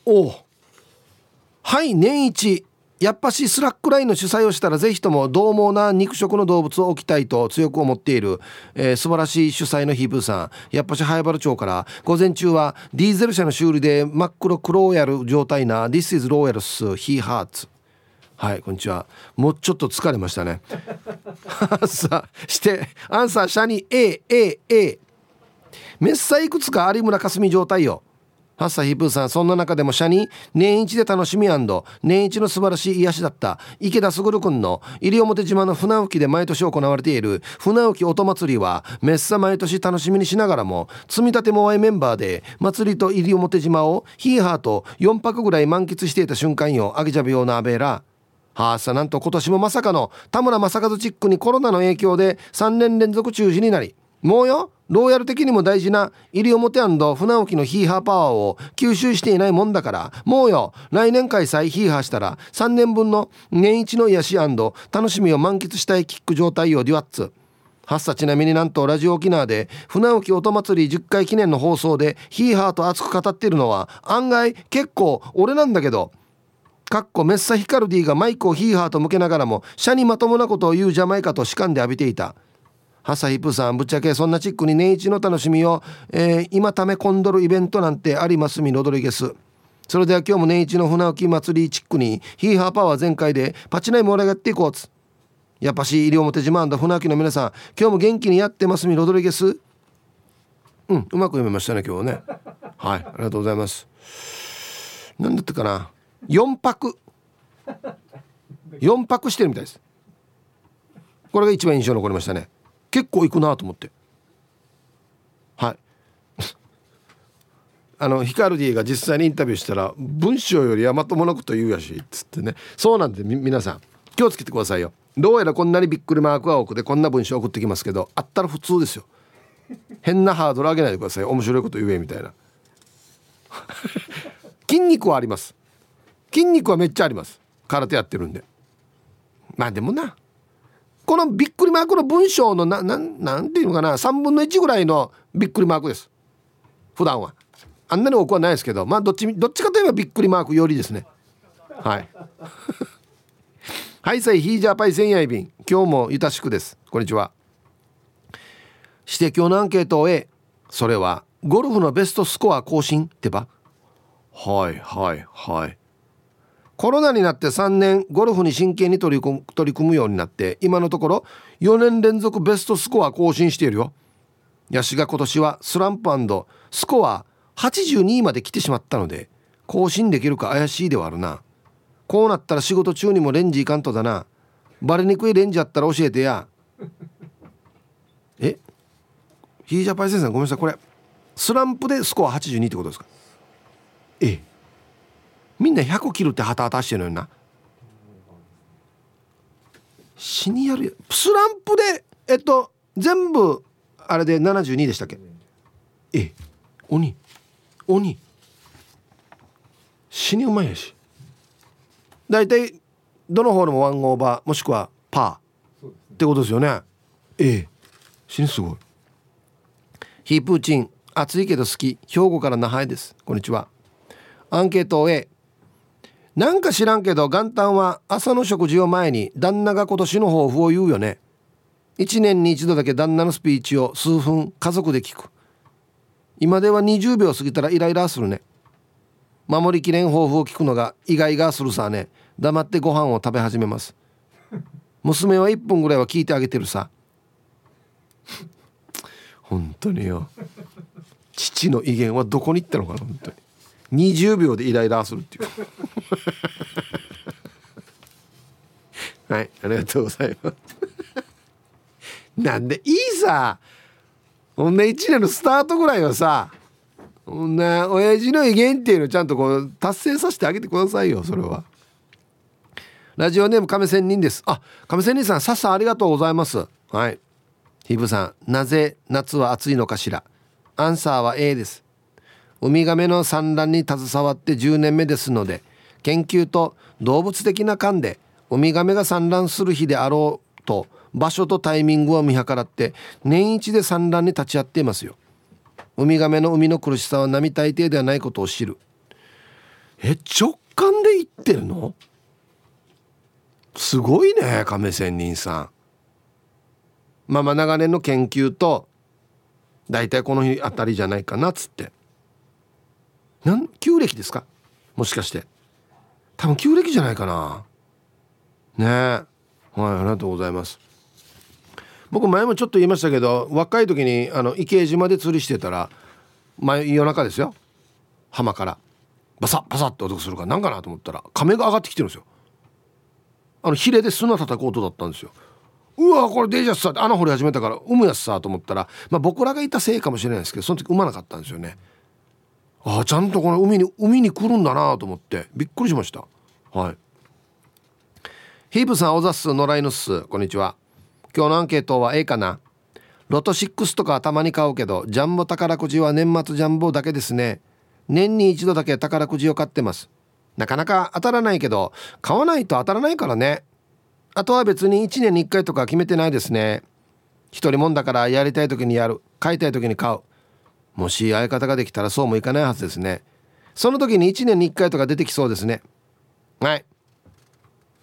おはい年一。やっぱしスラックラインの主催をしたらぜひとも獰猛な肉食の動物を置きたいと強く思っている、えー、素晴らしい主催のヒープーさん。やっぱし早原町から午前中はディーゼル車の修理で真っ黒クローヤル状態な This is Royals He Hearts はいこんにちは。もうちょっと疲れましたね。さあしてアンサーシャニ AAA メッサいくつか有村架純状態よ。ハッサヒプーさんそんな中でも社に年一で楽しみ年一の素晴らしい癒しだった。池田卓君の西表島の船浮きで毎年行われている。船浮き音祭りはめっさ毎年楽しみにしながらも積み立てモアイメンバーで祭りと西表島をヒーハーと4泊ぐらい満喫していた瞬間よあげちゃうようなアベーラ。はあさなんと今年もまさかの田村正和チックにコロナの影響で3年連続中止になり。もうよローヤル的にも大事な西表船沖のヒーハーパワーを吸収していないもんだから。もうよ来年開催ヒーハーしたら3年分の年一の癒し楽しみを満喫したいキック状態よデュアッツ。はっさちなみになんとラジオ沖縄で船沖音祭り10回記念の放送でヒーハーと熱く語っているのは案外結構俺なんだけど。かっこメッサヒカルディがマイクをヒーハーと向けながらも車にまともなことを言うじゃないかと主観で浴びていた。ハサヒプさんぶっちゃけそんなチックに年一の楽しみを、えー、今ため込んどるイベントなんてありますみロドリゲス。それでは今日も年一の船沖祭りチックにヒーハーパワー全開でパチナイ盛り上がっていこうつ。やっぱし西表島船沖の皆さん。今日も元気にやってますみロドリゲス。うんうまく読めましたね今日ね。はいありがとうございます。何だったかな。4泊4泊してるみたいです。これが一番印象残りましたね。結構行くなと思って。はい。あのヒカルディが実際にインタビューしたら文章より大和物と言うやしっつってね。そうなんで皆さん。気をつけてくださいよ。どうやらこんなにびっくりマークが多くてこんな文章送ってきますけどあったら普通ですよ。変なハードル上げないでください。面白いこと言えみたいな。筋肉はあります。筋肉はめっちゃあります。空手やってるんで。まあでもな。このびっくりマークの文章のななんなんていうのかな3分の1ぐらいのびっくりマークです。普段は。あんなに多くはないですけどまあどっちどっちかといえばびっくりマークよりですね。はい。はいさいヒージャーパイセンヤイビン今日もゆたしくです。こんにちは。して今日のアンケートを A それはゴルフのベストスコア更新ってば？はいはいはい。コロナになって3年ゴルフに真剣に取り組取り組むようになって今のところ4年連続ベストスコア更新しているよ。ヤシが今年はスランプスコア82位まで来てしまったので更新できるか怪しいではあるな。こうなったら仕事中にもレンジいかんとだな。バレにくいレンジあったら教えてや。え？ヒージャパイ先生ごめんなさい。これスランプでスコア82ってことですか？ええ。みんな100切るって旗渡してるのよな。死にやるよスランプでえっと全部あれで72でしたっけ？え鬼。鬼。死にうまいやし。大体どのホールもワンオーバーもしくはパー。ってことですよね。ええ。死にすごい。ヒープーチン暑いけど好き。兵庫から那覇へです。こんにちは。アンケート A なんか知らんけど元旦は朝の食事を前に旦那が今年の抱負を言うよね。1年に一度だけ旦那のスピーチを数分家族で聞く。今では20秒過ぎたらイライラするね。守りきれん抱負を聞くのが意外がするさね。黙ってご飯を食べ始めます。娘は1分ぐらいは聞いてあげてるさ。本当によ。父の威厳はどこに行ったのかな本当に。20秒でイライラするっていう。はいありがとうございます。なんでいいさほんな1年のスタートぐらいはさほんな親父の威厳っていうのをちゃんとこう達成させてあげてくださいよそれは。ラジオネーム亀仙人です。あ亀仙人さんさっさんありがとうございます。はい。ヒブさんなぜ夏は暑いのかしら？アンサーは A です。ウミガメの産卵に携わって10年目ですので研究と動物的な観でウミガメが産卵する日であろうと場所とタイミングを見計らって年一で産卵に立ち会っていますよ。ウミガメの海の苦しさは並大抵ではないことを知る。え直感で言ってるの？すごいね亀仙人さん。まあまあ長年の研究と大体この日あたりじゃないかなっつって。なん旧暦ですか？もしかして。多分旧暦じゃないかな。ね。はいありがとうございます。僕前もちょっと言いましたけど若い時にあの池江島で釣りしてたら前夜中ですよ。浜から。バサッバサッと音がするから何かなと思ったら亀が上がってきてるんですよ。あのヒレで砂叩く音だったんですよ。うわこれデジャスさ穴掘り始めたから産むやつさと思ったら、まあ、僕らがいたせいかもしれないですけどその時産まなかったんですよね。ああちゃんとこの海に海に来るんだなと思って。びっくりしました。はい。ヒープさんおざす野良犬っす。こんにちは。今日のアンケートは A かな。ロト6とかたまに買うけどジャンボ宝くじは年末ジャンボだけですね。年に一度だけ宝くじを買ってます。なかなか当たらないけど買わないと当たらないからね。あとは別に1年に1回とか決めてないですね。一人もんだからやりたい時にやる買いたい時に買う。もし相方ができたらそうもいかないはずですね。その時に1年に1回とか出てきそうですね。はい。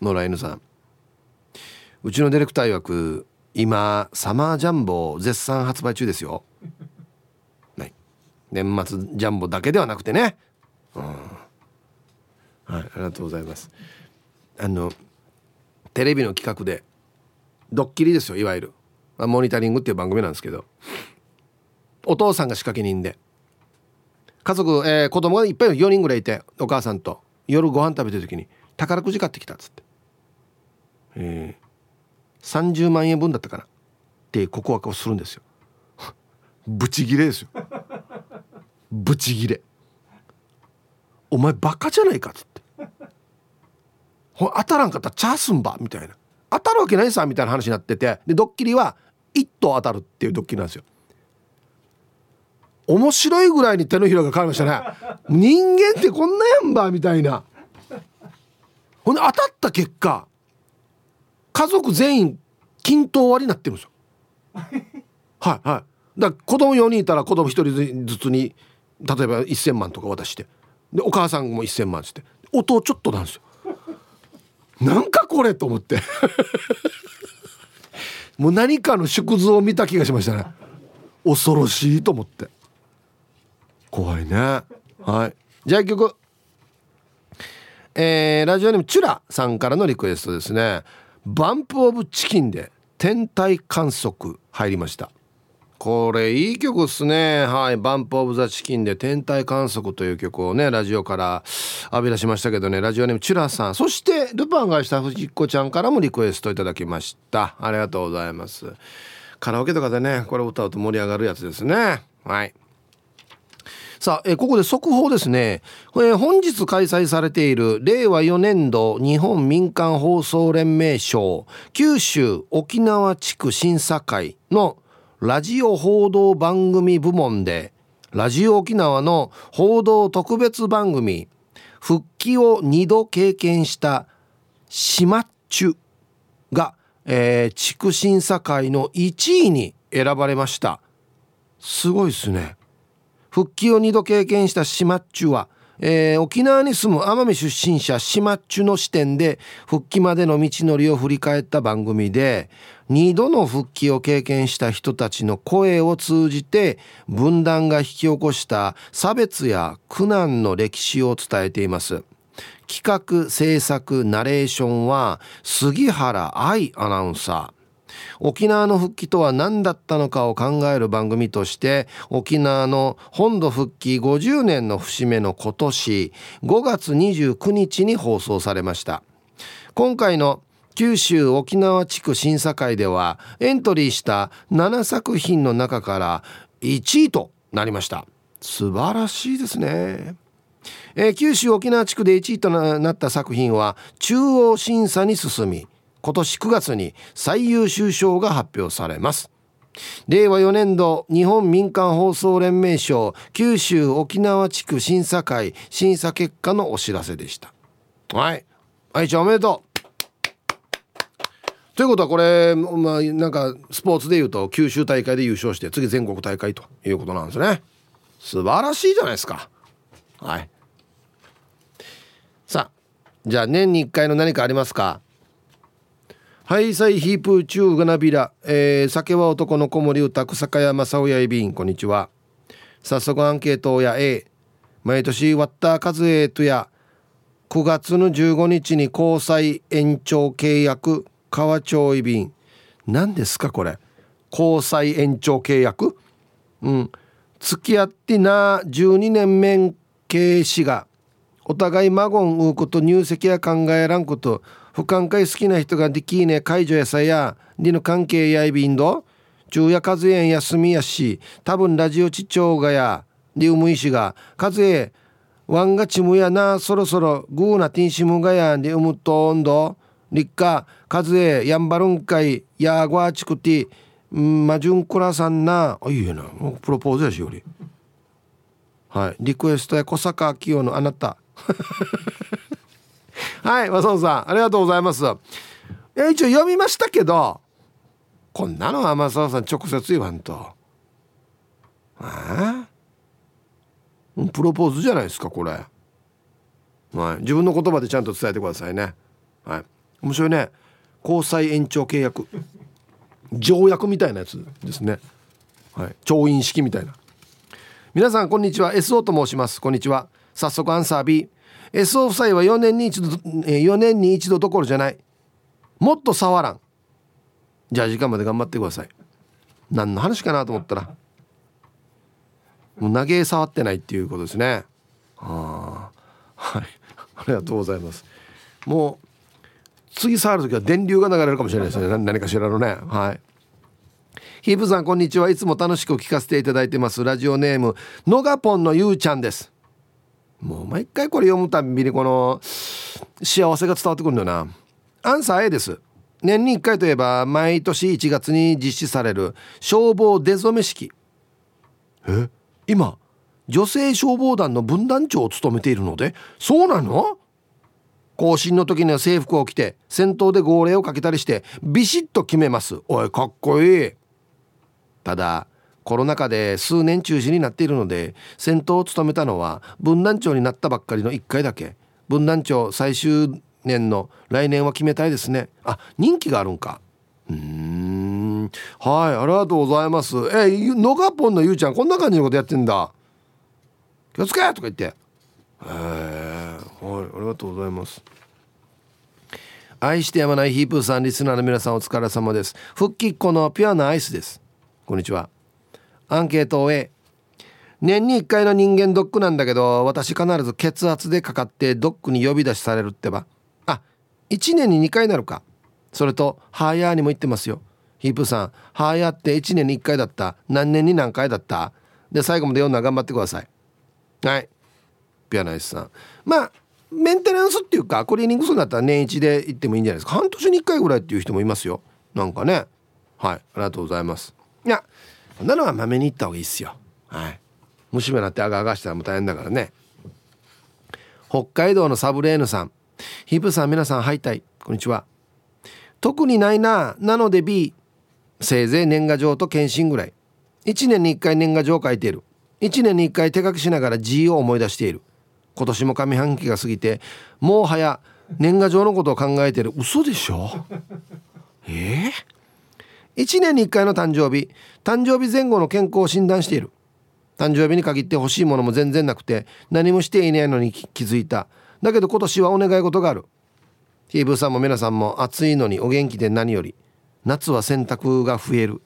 野良犬さん。うちのディレクター曰く今サマージャンボ絶賛発売中ですよ、はい、年末ジャンボだけではなくてね。うん。はいありがとうございます。あのテレビの企画でドッキリですよいわゆる。モニタリングっていう番組なんですけど。お父さんが仕掛け人で。家族、えー、子供がいっぱい4人ぐらいいてお母さんと。夜ご飯食べてる時に宝くじ買ってきたっつって。えー、30万円分だったかな。って告白をするんですよ。ブチギレですよ。ブチギレ。お前バカじゃないかっつって。ほ当たらんかったらチャースンバみたいな。当たるわけないさみたいな話になってて。でドッキリは1頭当たるっていうドッキリなんですよ。面白いぐらいに手のひらが変わりましたね。人間ってこんなやんばみたいな。ほんで当たった結果家族全員均等割りになってるんですよ。はいはい。だから子供4人いたら子供1人ずつに例えば1,000万とか渡して。でお母さんも1,000万っつって。音ちょっとなんですよ。なんかこれと思って。もう何かの縮図を見た気がしましたね。恐ろしいと思って。怖いね。はい。じゃあ一曲えー、ラジオネームチュラさんからのリクエストですね。バンプオブチキンで天体観測入りました。これいい曲っすね。はい。バンプオブザチキンで天体観測という曲をねラジオから浴び出しましたけどね。ラジオネームチュラさん。そしてルパンがした藤子ちゃんからもリクエストいただきました。ありがとうございます。カラオケとかでねこれ歌うと盛り上がるやつですね。はい。さあ、えここで速報ですね、え本日開催されている令和4年度日本民間放送連盟賞九州沖縄地区審査会のラジオ報道番組部門でラジオ沖縄の報道特別番組復帰を2度経験したシマッチュが、えー、地区審査会の1位に選ばれました。すごいですね。復帰を2度経験したシマッチュは、えー、沖縄に住む奄美出身者シマッチュの視点で復帰までの道のりを振り返った番組で2度の復帰を経験した人たちの声を通じて分断が引き起こした差別や苦難の歴史を伝えています。企画制作ナレーションは杉原愛アナウンサー。沖縄の復帰とは何だったのかを考える番組として沖縄の本土復帰50年の節目の今年5月29日に放送されました。今回の九州沖縄地区審査会ではエントリーした7作品の中から1位となりました。素晴らしいですね。えー、九州沖縄地区で1位となった作品は中央審査に進み今年9月に最優秀賞が発表されます。令和4年度日本民間放送連盟賞九州沖縄地区審査会審査結果のお知らせでした。はい。愛知おめでとう。ということはこれまあなんかスポーツでいうと九州大会で優勝して次全国大会ということなんですね。素晴らしいじゃないですか。はい。さあじゃあ年に1回の何かありますか？ハイサイヒープーチューガナビラ、えー、酒は男の子守歌草加山正親エビンこんにちは。早速アンケートや。A 毎年割った数えとや。9月の15日に交際延長契約。川町移便何ですかこれ。交際延長契約。うん。付き合ってな12年面経士が。お互い孫んうこと入籍や考えらんこと。不寛解好きな人ができいね解除やさやりの関係やいびんど。昼夜和園休みやし多分ラジオちちょうがやりうむいしが和えワンがちむやなそろそろグーなティンシムがやりうむとんど。立夏和江やんばるんかいやごあちくてまじゅんくらさんな。あいいな。プロポーズやしより。はい。リクエストや小坂清のあなた。はい和尚さんありがとうございます。え一応読みましたけどこんなのは正雄さん直接言わんと。ああ？プロポーズじゃないですかこれ。はい自分の言葉でちゃんと伝えてくださいね。はい。面白いね。交際延長契約。条約みたいなやつですね。はい。調印式みたいな。皆さんこんにちは。SO と申します。こんにちは。早速アンサー B SO 夫妻は4年に一度4年に一度どころじゃない。もっと触らん。じゃあ時間まで頑張ってください。何の話かなと思ったら。もう投げ触ってないっていうことですね。ああはい。ありがとうございます。もう次触る時は電流が流れるかもしれないですね。何かしらのね。はい。ヒープさんこんにちは。いつも楽しく聞かせていただいてます。ラジオネームのがぽんのゆうちゃんです。もう毎回これ読むたびにこの幸せが伝わってくるんだよな。アンサー A です。年に1回といえば毎年1月に実施される消防出初め式。え？今女性消防団の分団長を務めているので？そうなの？行進の時には制服を着て先頭で号令をかけたりしてビシッと決めます。おいかっこいい。ただコロナ禍で数年中止になっているので先頭を務めたのは分団長になったばっかりの1回だけ。分団長最終年の来年は決めたいですね。あ人気があるんか。うん。はいありがとうございます。えのがぽんのゆうちゃんこんな感じのことやってんだ。気をつけとか言って。へえはいありがとうございます。愛してやまないヒープーさんリスナーの皆さんお疲れ様です。復帰っ子のピュアなアイスです。こんにちは。アンケートを終え年に1回の人間ドックなんだけど私必ず血圧でかかってドックに呼び出しされるってば。あ1年に2回なるか。それとハーヤーにも言ってますよ。ヒープさんハーヤーって1年に1回だった。何年に何回だった。で最後まで読んだら頑張ってください。はい。ピアナイスさん。まあメンテナンスっていうかクリーニングするんだったら年一で行ってもいいんじゃないですか。半年に1回ぐらいっていう人もいますよ。なんかね。はい。ありがとうございます。いやこんなのはまめに行った方がいいっすよ。はい。虫歯なってあがあがしたらもう大変だからね。北海道のサブレーヌさん。ヒープさん皆さんハイタイこんにちは。特にないな。なので B せいぜい年賀状と検診ぐらい。1年に1回年賀状を書いている。1年に1回手書きしながら G を思い出している。今年も上半期が過ぎてもうはや年賀状のことを考えてる。嘘でしょ？えー、1年に1回の誕生日。誕生日前後の健康を診断している。誕生日に限って欲しいものも全然なくて何もしていないのに気づいた。だけど今年はお願い事がある。ヒーブーさんも皆さんも暑いのにお元気で何より。夏は洗濯が増える。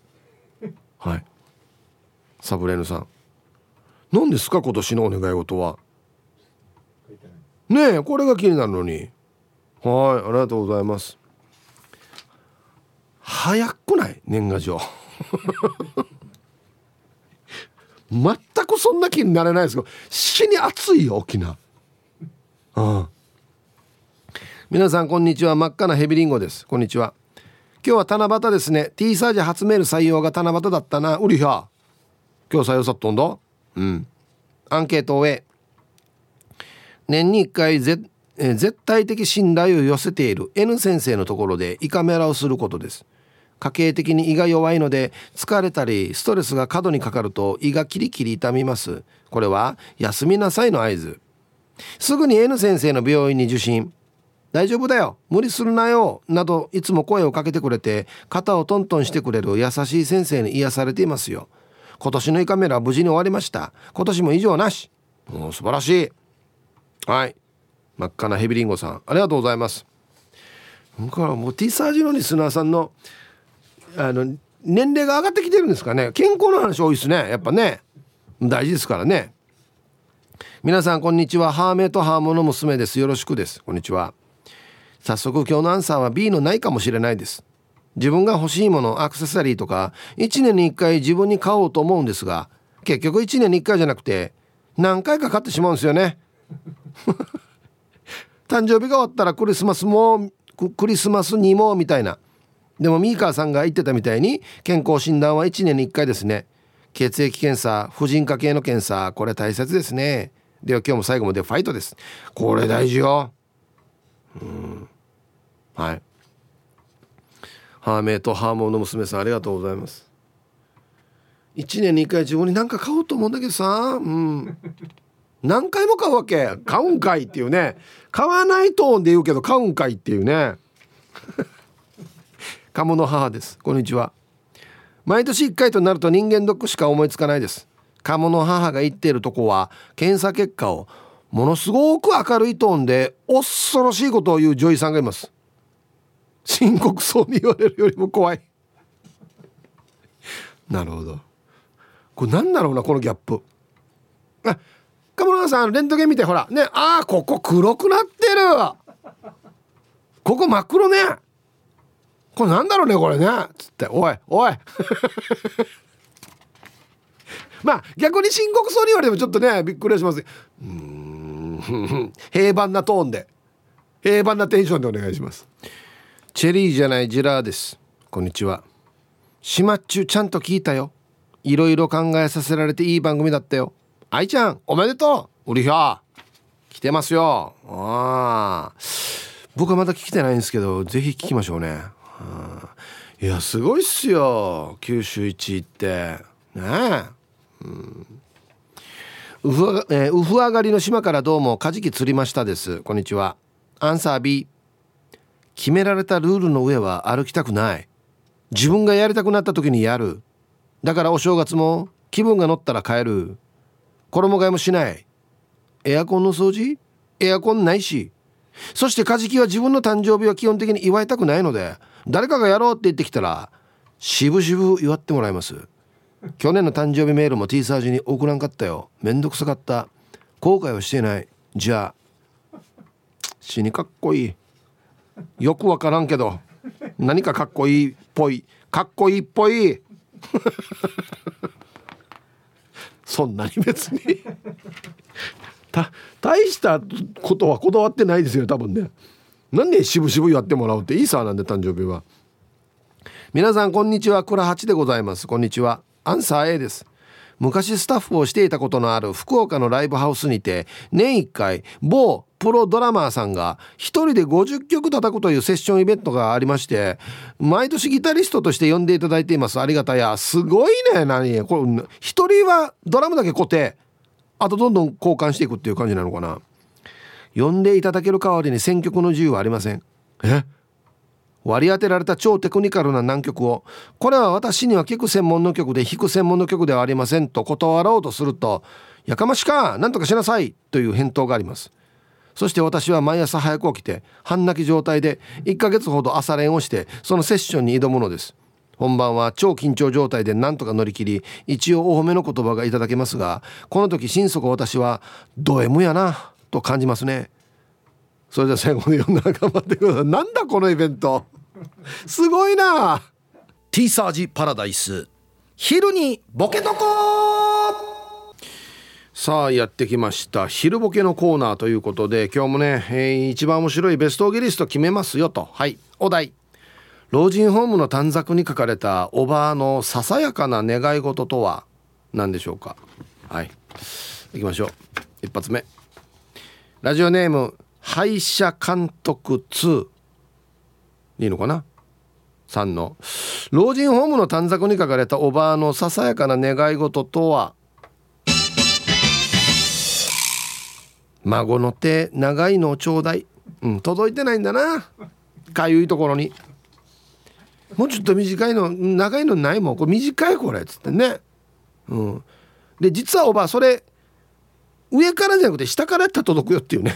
はい。サブレーヌさん。何ですか今年のお願い事は？ねえこれが気になるのに。はいありがとうございます早くない？年賀状。全くそんな気になれないですけど死に暑いよ沖縄。うん。皆さんこんにちは。真っ赤なヘビリンゴです。こんにちは。今日は七夕ですね。T サージ初メール採用が七夕だったな。うりひゃ今日採用さっとんだうん。アンケートを終え年に1回ぜ、え絶対的信頼を寄せている N 先生のところで胃カメラをすることです。家計的に胃が弱いので疲れたりストレスが過度にかかると胃がキリキリ痛みます。これは休みなさいの合図。すぐに N 先生の病院に受診。大丈夫だよ。無理するなよ。などいつも声をかけてくれて肩をトントンしてくれる優しい先生に癒されていますよ。今年の胃カメラは無事に終わりました。今年も異常なし。もう素晴らしい。はい。真っ赤なヘビリンゴさんありがとうございます。だからもう T サージのリスナーさんのあの年齢が上がってきてるんですかね。健康の話多いですね。やっぱね。大事ですからね。皆さんこんにちは。ハーメイとハーモの娘です。よろしくです。こんにちは。早速今日のアンサーは B のないかもしれないです。自分が欲しいものアクセサリーとか1年に1回自分に買おうと思うんですが結局1年に1回じゃなくて何回か買ってしまうんですよね。誕生日が終わったらクリスマスもクリスマスにもみたいな。でもミーカーさんが言ってたみたいに健康診断は1年に1回ですね。血液検査婦人科系の検査これ大切ですね。では今日も最後までファイトです。これ大事よ。うん。はい。ハーメイとハーモンの娘さんありがとうございます。1年に1回自分に何か買おうと思うんだけどさ。うん。何回も買うわけ。買うんかいっていうね。買わないトーンで言うけど買うんかいっていうね。鴨の母です。こんにちは。毎年1回となると人間ドックしか思いつかないです。鴨の母が言っているとこは検査結果をものすごく明るいトーンで恐ろしいことを言う女医さんがいます。深刻そうに言われるよりも怖い。なるほど。これ何だろうなこのギャップ。あ鴨川さんレントゲン見てほら。ねああここ黒くなってる。ここ真っ黒ね。これなんだろうねこれね。つって。おいおい。まあ逆に深刻そうに言われてもちょっとねびっくりします。うん。平凡なトーンで。平凡なテンションでお願いします。チェリーじゃないジラーです。こんにちは。島っちゅちゃんと聞いたよ。いろいろ考えさせられていい番組だったよ。愛ちゃんおめでとう。うりひゃ来てますよ。ああ僕はまだ聞きてないんですけどぜひ聞きましょうね。いやすごいっすよ。九州一行って。ねえ。うん。ウフ,、えー、ウフ上がりの島からどうもカジキ釣りましたです。こんにちは。アンサー B 決められたルールの上は歩きたくない。自分がやりたくなった時にやる。だからお正月も気分が乗ったら帰る。衣替えもしない。エアコンの掃除？エアコンないし。そしてカジキは自分の誕生日は基本的に祝いたくないので誰かがやろうって言ってきたら渋々祝ってもらいます。去年の誕生日メールも T サージに送らんかったよ。めんどくさかった。後悔はしてない。じゃあ死にかっこいい。よくわからんけど何かかっこいいっぽい。かっこいいっぽい。そんなに別に。大したことはこだわってないですよ多分ね。なんで渋々やってもらうっていいさなんで誕生日は。皆さんこんにちは。倉八でございます。こんにちは。アンサー A です。昔スタッフをしていたことのある福岡のライブハウスにて年1回某プロドラマーさんが一人で50曲叩くというセッションイベントがありまして毎年ギタリストとして呼んでいただいています。ありがたや。すごいね何これ一人はドラムだけ固定あとどんどん交換していくっていう感じなのかな。呼んでいただける代わりに選曲の自由はありません。え？割り当てられた超テクニカルな難曲をこれは私には聴く専門の曲で弾く専門の曲ではありませんと断ろうとするとやかましか何とかしなさいという返答があります。そして私は毎朝早く起きて半泣き状態で1ヶ月ほど朝練をしてそのセッションに挑むのです。本番は超緊張状態で何とか乗り切り一応お褒めの言葉がいただけますがこの時心底私はド M やなと感じますね。それでは最後まで読んだら頑張ってください。なんだこのイベント。すごいな。T サージパラダイス。昼にボケとこさあやってきました。昼ボケのコーナーということで今日もね、えー、一番面白いベストギリスト決めますよと。はいお題。老人ホームの短冊に書かれたおばあのささやかな願い事とは何でしょうか。はい行きましょう。一発目。ラジオネーム敗者監督2いいのかな？3の。老人ホームの短冊に書かれたおばあのささやかな願い事とは？孫の手長いのをちょうだい、うん、届いてないんだな。かゆいところに。もうちょっと短いの長いのないもん。これ短いこれっつってね。うん。で実はおばあそれ上からじゃなくて下からやったら届くよっていうね。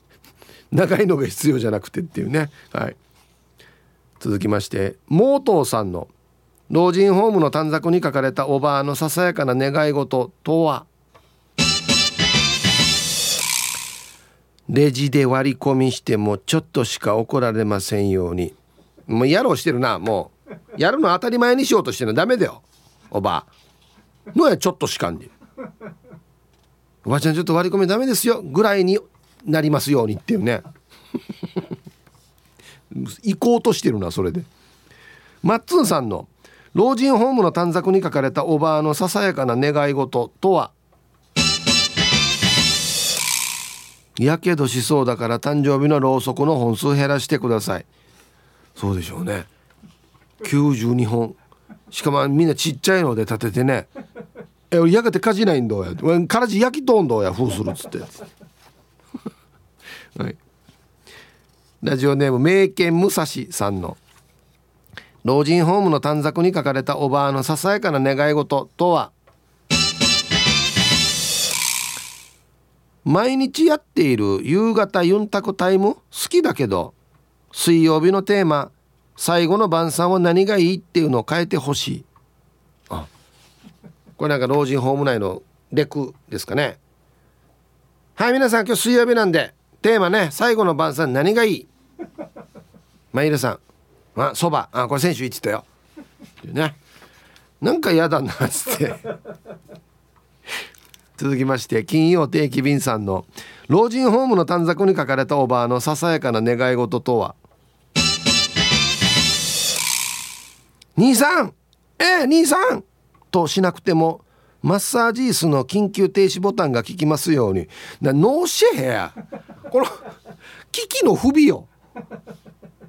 長いのが必要じゃなくてっていうね。はい。続きましてモートーさんの老人ホームの短冊に書かれたおばあのささやかな願い事とは？レジで割り込みしてもちょっとしか怒られませんように。もうやろうしてるなもう。やるの当たり前にしようとしてるのダメだよおばあ。のやちょっとしかんで。おばちゃんちょっと割り込みダメですよぐらいになりますようにっていうね。行こうとしてるなそれで。マッツンさんの老人ホームの短冊に書かれたおばあのささやかな願い事とは？やけどしそうだから誕生日のろうそくの本数減らしてください。そうでしょうね。92本。しかもみんなちっちゃいので立ててね「え俺焼けてかじないんだや」「からじ焼きとんどやふうする」っつって。はい。ラジオネーム名犬武蔵さんの。老人ホームの短冊に書かれたおばあのささやかな願い事とは。毎日やっている夕方ユンタクタイム好きだけど水曜日のテーマ最後の晩餐は何がいいっていうのを変えてほしい。あこれなんか老人ホーム内のレクですかね。はい皆さん今日水曜日なんでテーマね最後の晩餐何がいい？まいるさん。あそば。あこれ先週言ってたよ。ね。なんか嫌だなっつって。続きまして金曜定期便さんの老人ホームの短冊に書かれたおばあのささやかな願い事とは？兄さん！えー、兄さん！としなくてもマッサージ椅子の緊急停止ボタンが効きますように。なノーシェヘや。この危機の不備よ。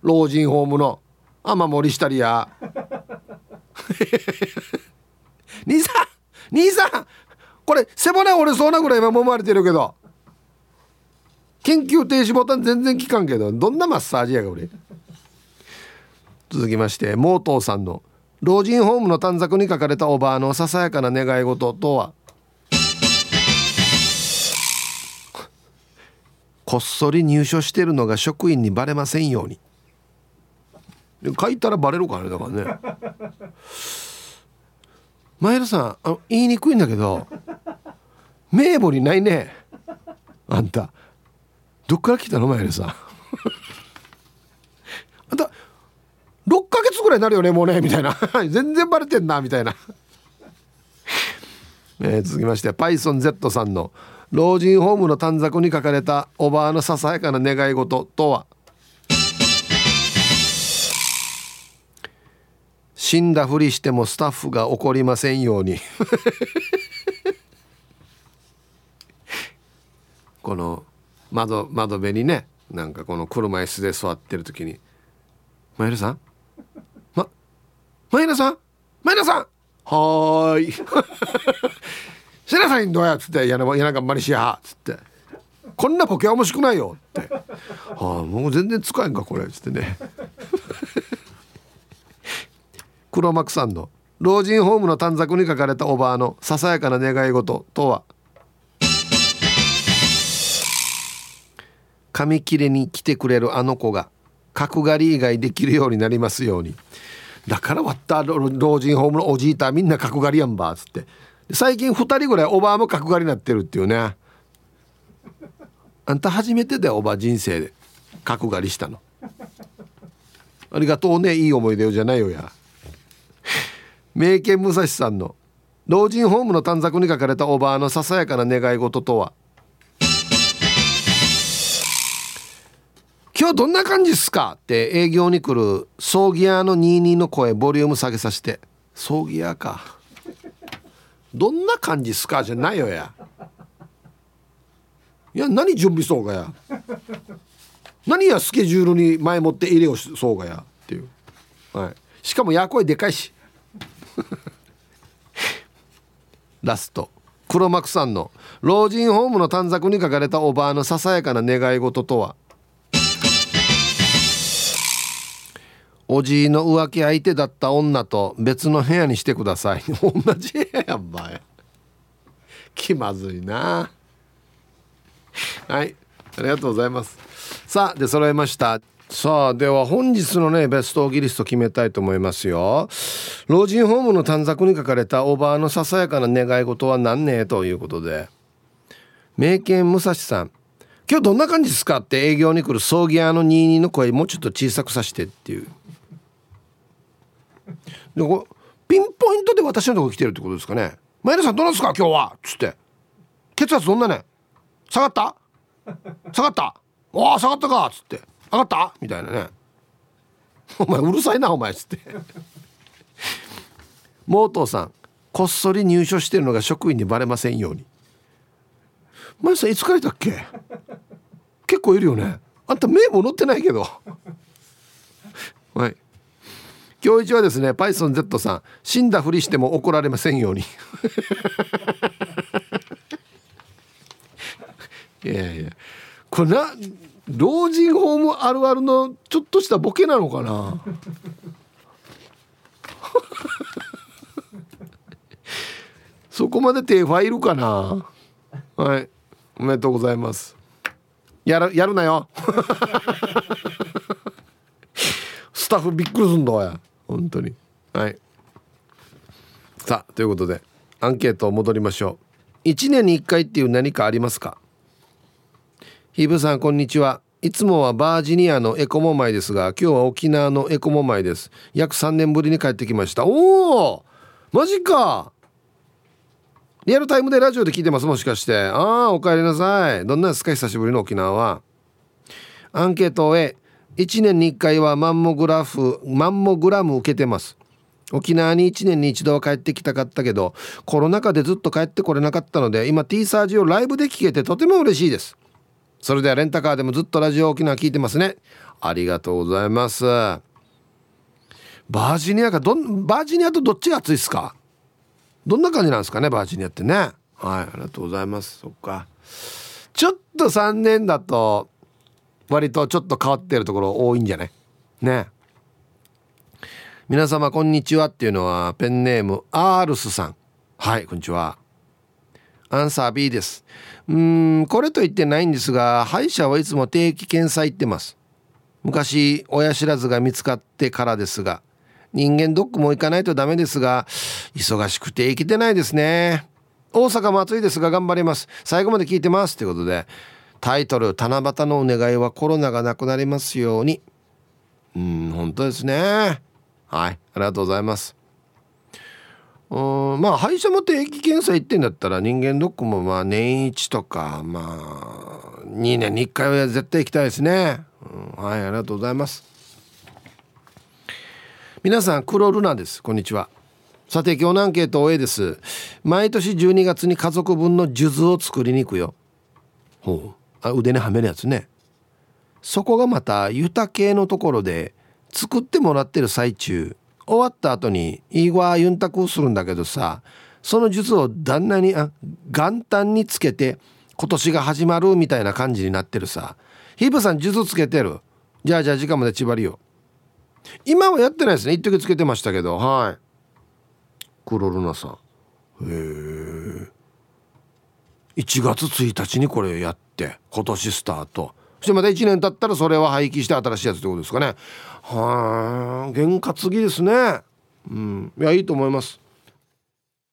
老人ホームの。雨漏りしたりや。兄さん兄さん。これ背骨折れそうなぐらい今揉まれてるけど。緊急停止ボタン全然効かんけど。どんなマッサージやが俺。続きましてモートーさんの。老人ホームの短冊に書かれたおばあのささやかな願い事とは？こっそり入所してるのが職員にバレませんように。書いたらバレるからねだからね。前田さんあ言いにくいんだけど名簿にないね。あんたどっから来たの前田さんた6ヶ月ぐらいになるよねもうねみたいな。全然バレてんなみたいな。えー、続きまして PythonZ さんの老人ホームの短冊に書かれたおばあのささやかな願い事とは？死んだふりしてもスタッフが怒りませんように。この窓窓辺にねなんかこの車椅子で座ってる時に「前田さん？前田さん？前田さん？はーい。しなさいんどうや」っつって「やなやながんまりしや」っつって「こんなポケは面白くないよ」って「はあもう全然使えんかこれ」っつってね。黒幕さんの老人ホームの短冊に書かれたおばあのささやかな願い事とは？紙切れに来てくれるあの子が角刈り以外できるようになりますようにだから割った老人ホームのおじいたみんな角刈りやんばっつって。最近2人ぐらいおばあも角刈りになってるっていうね。あんた初めてだよおばあ人生で角刈りしたの。ありがとうねいい思い出よじゃないよや。名犬武蔵さんの老人ホームの短冊に書かれたおばあのささやかな願い事とは今日どんな感じっすか？って営業に来る葬儀屋の22の声ボリューム下げさせて。葬儀屋か。どんな感じっすかじゃないよや。いや何準備そうがや。何やスケジュールに前もって入れをそうがやっていう、はい、しかもや声でかいし。ラスト。黒幕さんの老人ホームの短冊に書かれたおばあのささやかな願い事とは。おじいの浮気相手だった女と別の部屋にしてください。同じ部屋やんばい気まずいな。はい。ありがとうございます。さあで揃えました。さあでは本日のねベストギリスト決めたいと思いますよ。老人ホームの短冊に書かれたおばあのささやかな願い事は何ねということで。名犬武蔵さん。今日どんな感じですかって営業に来る葬儀屋の22の声もうちょっと小さくさしてっていう。でこピンポイントで私のとこ来てるってことですかね。前田さんどうなんですか？今日は。つって。血圧どんなね下がった？下がった？おお下がったか。っつって。上がった？みたいなね。お前うるさいなお前」っつって。モートーさんこっそり入所してるのが職員にバレませんように。前さんいつからいたっけ？結構いるよね。あんた目も載ってないけど。今日一はですね PythonZ さん死んだふりしても怒られませんように。いやいやこれな老人ホームあるあるのちょっとしたボケなのかな？そこまで手ファイルかな？はいおめでとうございます。やるやるなよ。スタッフびっくりすんだわ本当に。はい。さあということでアンケート戻りましょう。1年に1回っていう何かありますか？ヒブさんこんにちは。いつもはバージニアのエコモマイですが今日は沖縄のエコモマイです。約3年ぶりに帰ってきました。おおマジか。リアルタイムでラジオで聞いてますもしかして。ああお帰りなさい。どんなですか？久しぶりの沖縄は。アンケートへ1年に1回はマンモグラフマンモグラム受けてます。沖縄に1年に一度は帰ってきたかったけどコロナ禍でずっと帰ってこれなかったので今 T サージをライブで聴けてとても嬉しいです。それではレンタカーでもずっとラジオ沖縄聞いてますね。ありがとうございます。バージニアかどんバージニアとどっちが暑いですか？どんな感じなんですかねバージニアってね。はいありがとうございます。そっか。ちょっと3年だと割とちょっと変わってるところ多いんじゃない？ね。皆様こんにちはっていうのはペンネームアールスさん。はいこんにちは。アンサー B です。うんこれと言ってないんですが歯医者はいつも定期検査行ってます。昔親知らずが見つかってからですが人間ドックも行かないとダメですが忙しくて行けてないですね。大阪も暑いですが頑張ります。最後まで聞いてますということでタイトル「七夕のお願いはコロナがなくなりますように」うん本当ですね。はいありがとうございます。うんまあ歯医者も定期検査行ってんだったら人間ドックもまあ年一とかまあ2年に1回は絶対行きたいですね、うん、はいありがとうございます。皆さん黒ルナです。こんにちは。さて今日のアンケートおえです。毎年12月に家族分の数珠を作りに行くよ。ほう。あ腕にはめるやつね。そこがまた豊系のところで作ってもらってる最中終わった後にいいわユンタクするんだけどさその術を旦那にあ元旦につけて今年が始まるみたいな感じになってるさ。ヒープさん術つけてる？じゃあじゃあ時間まで縛りよ今はやってないですね。一時つけてましたけど。はい。クロルナさん。へえ1月1日にこれやって今年スタート。そしてまた1年経ったらそれは廃棄して新しいやつってことですかね。はあ験担ぎですね。うんいやいいと思います。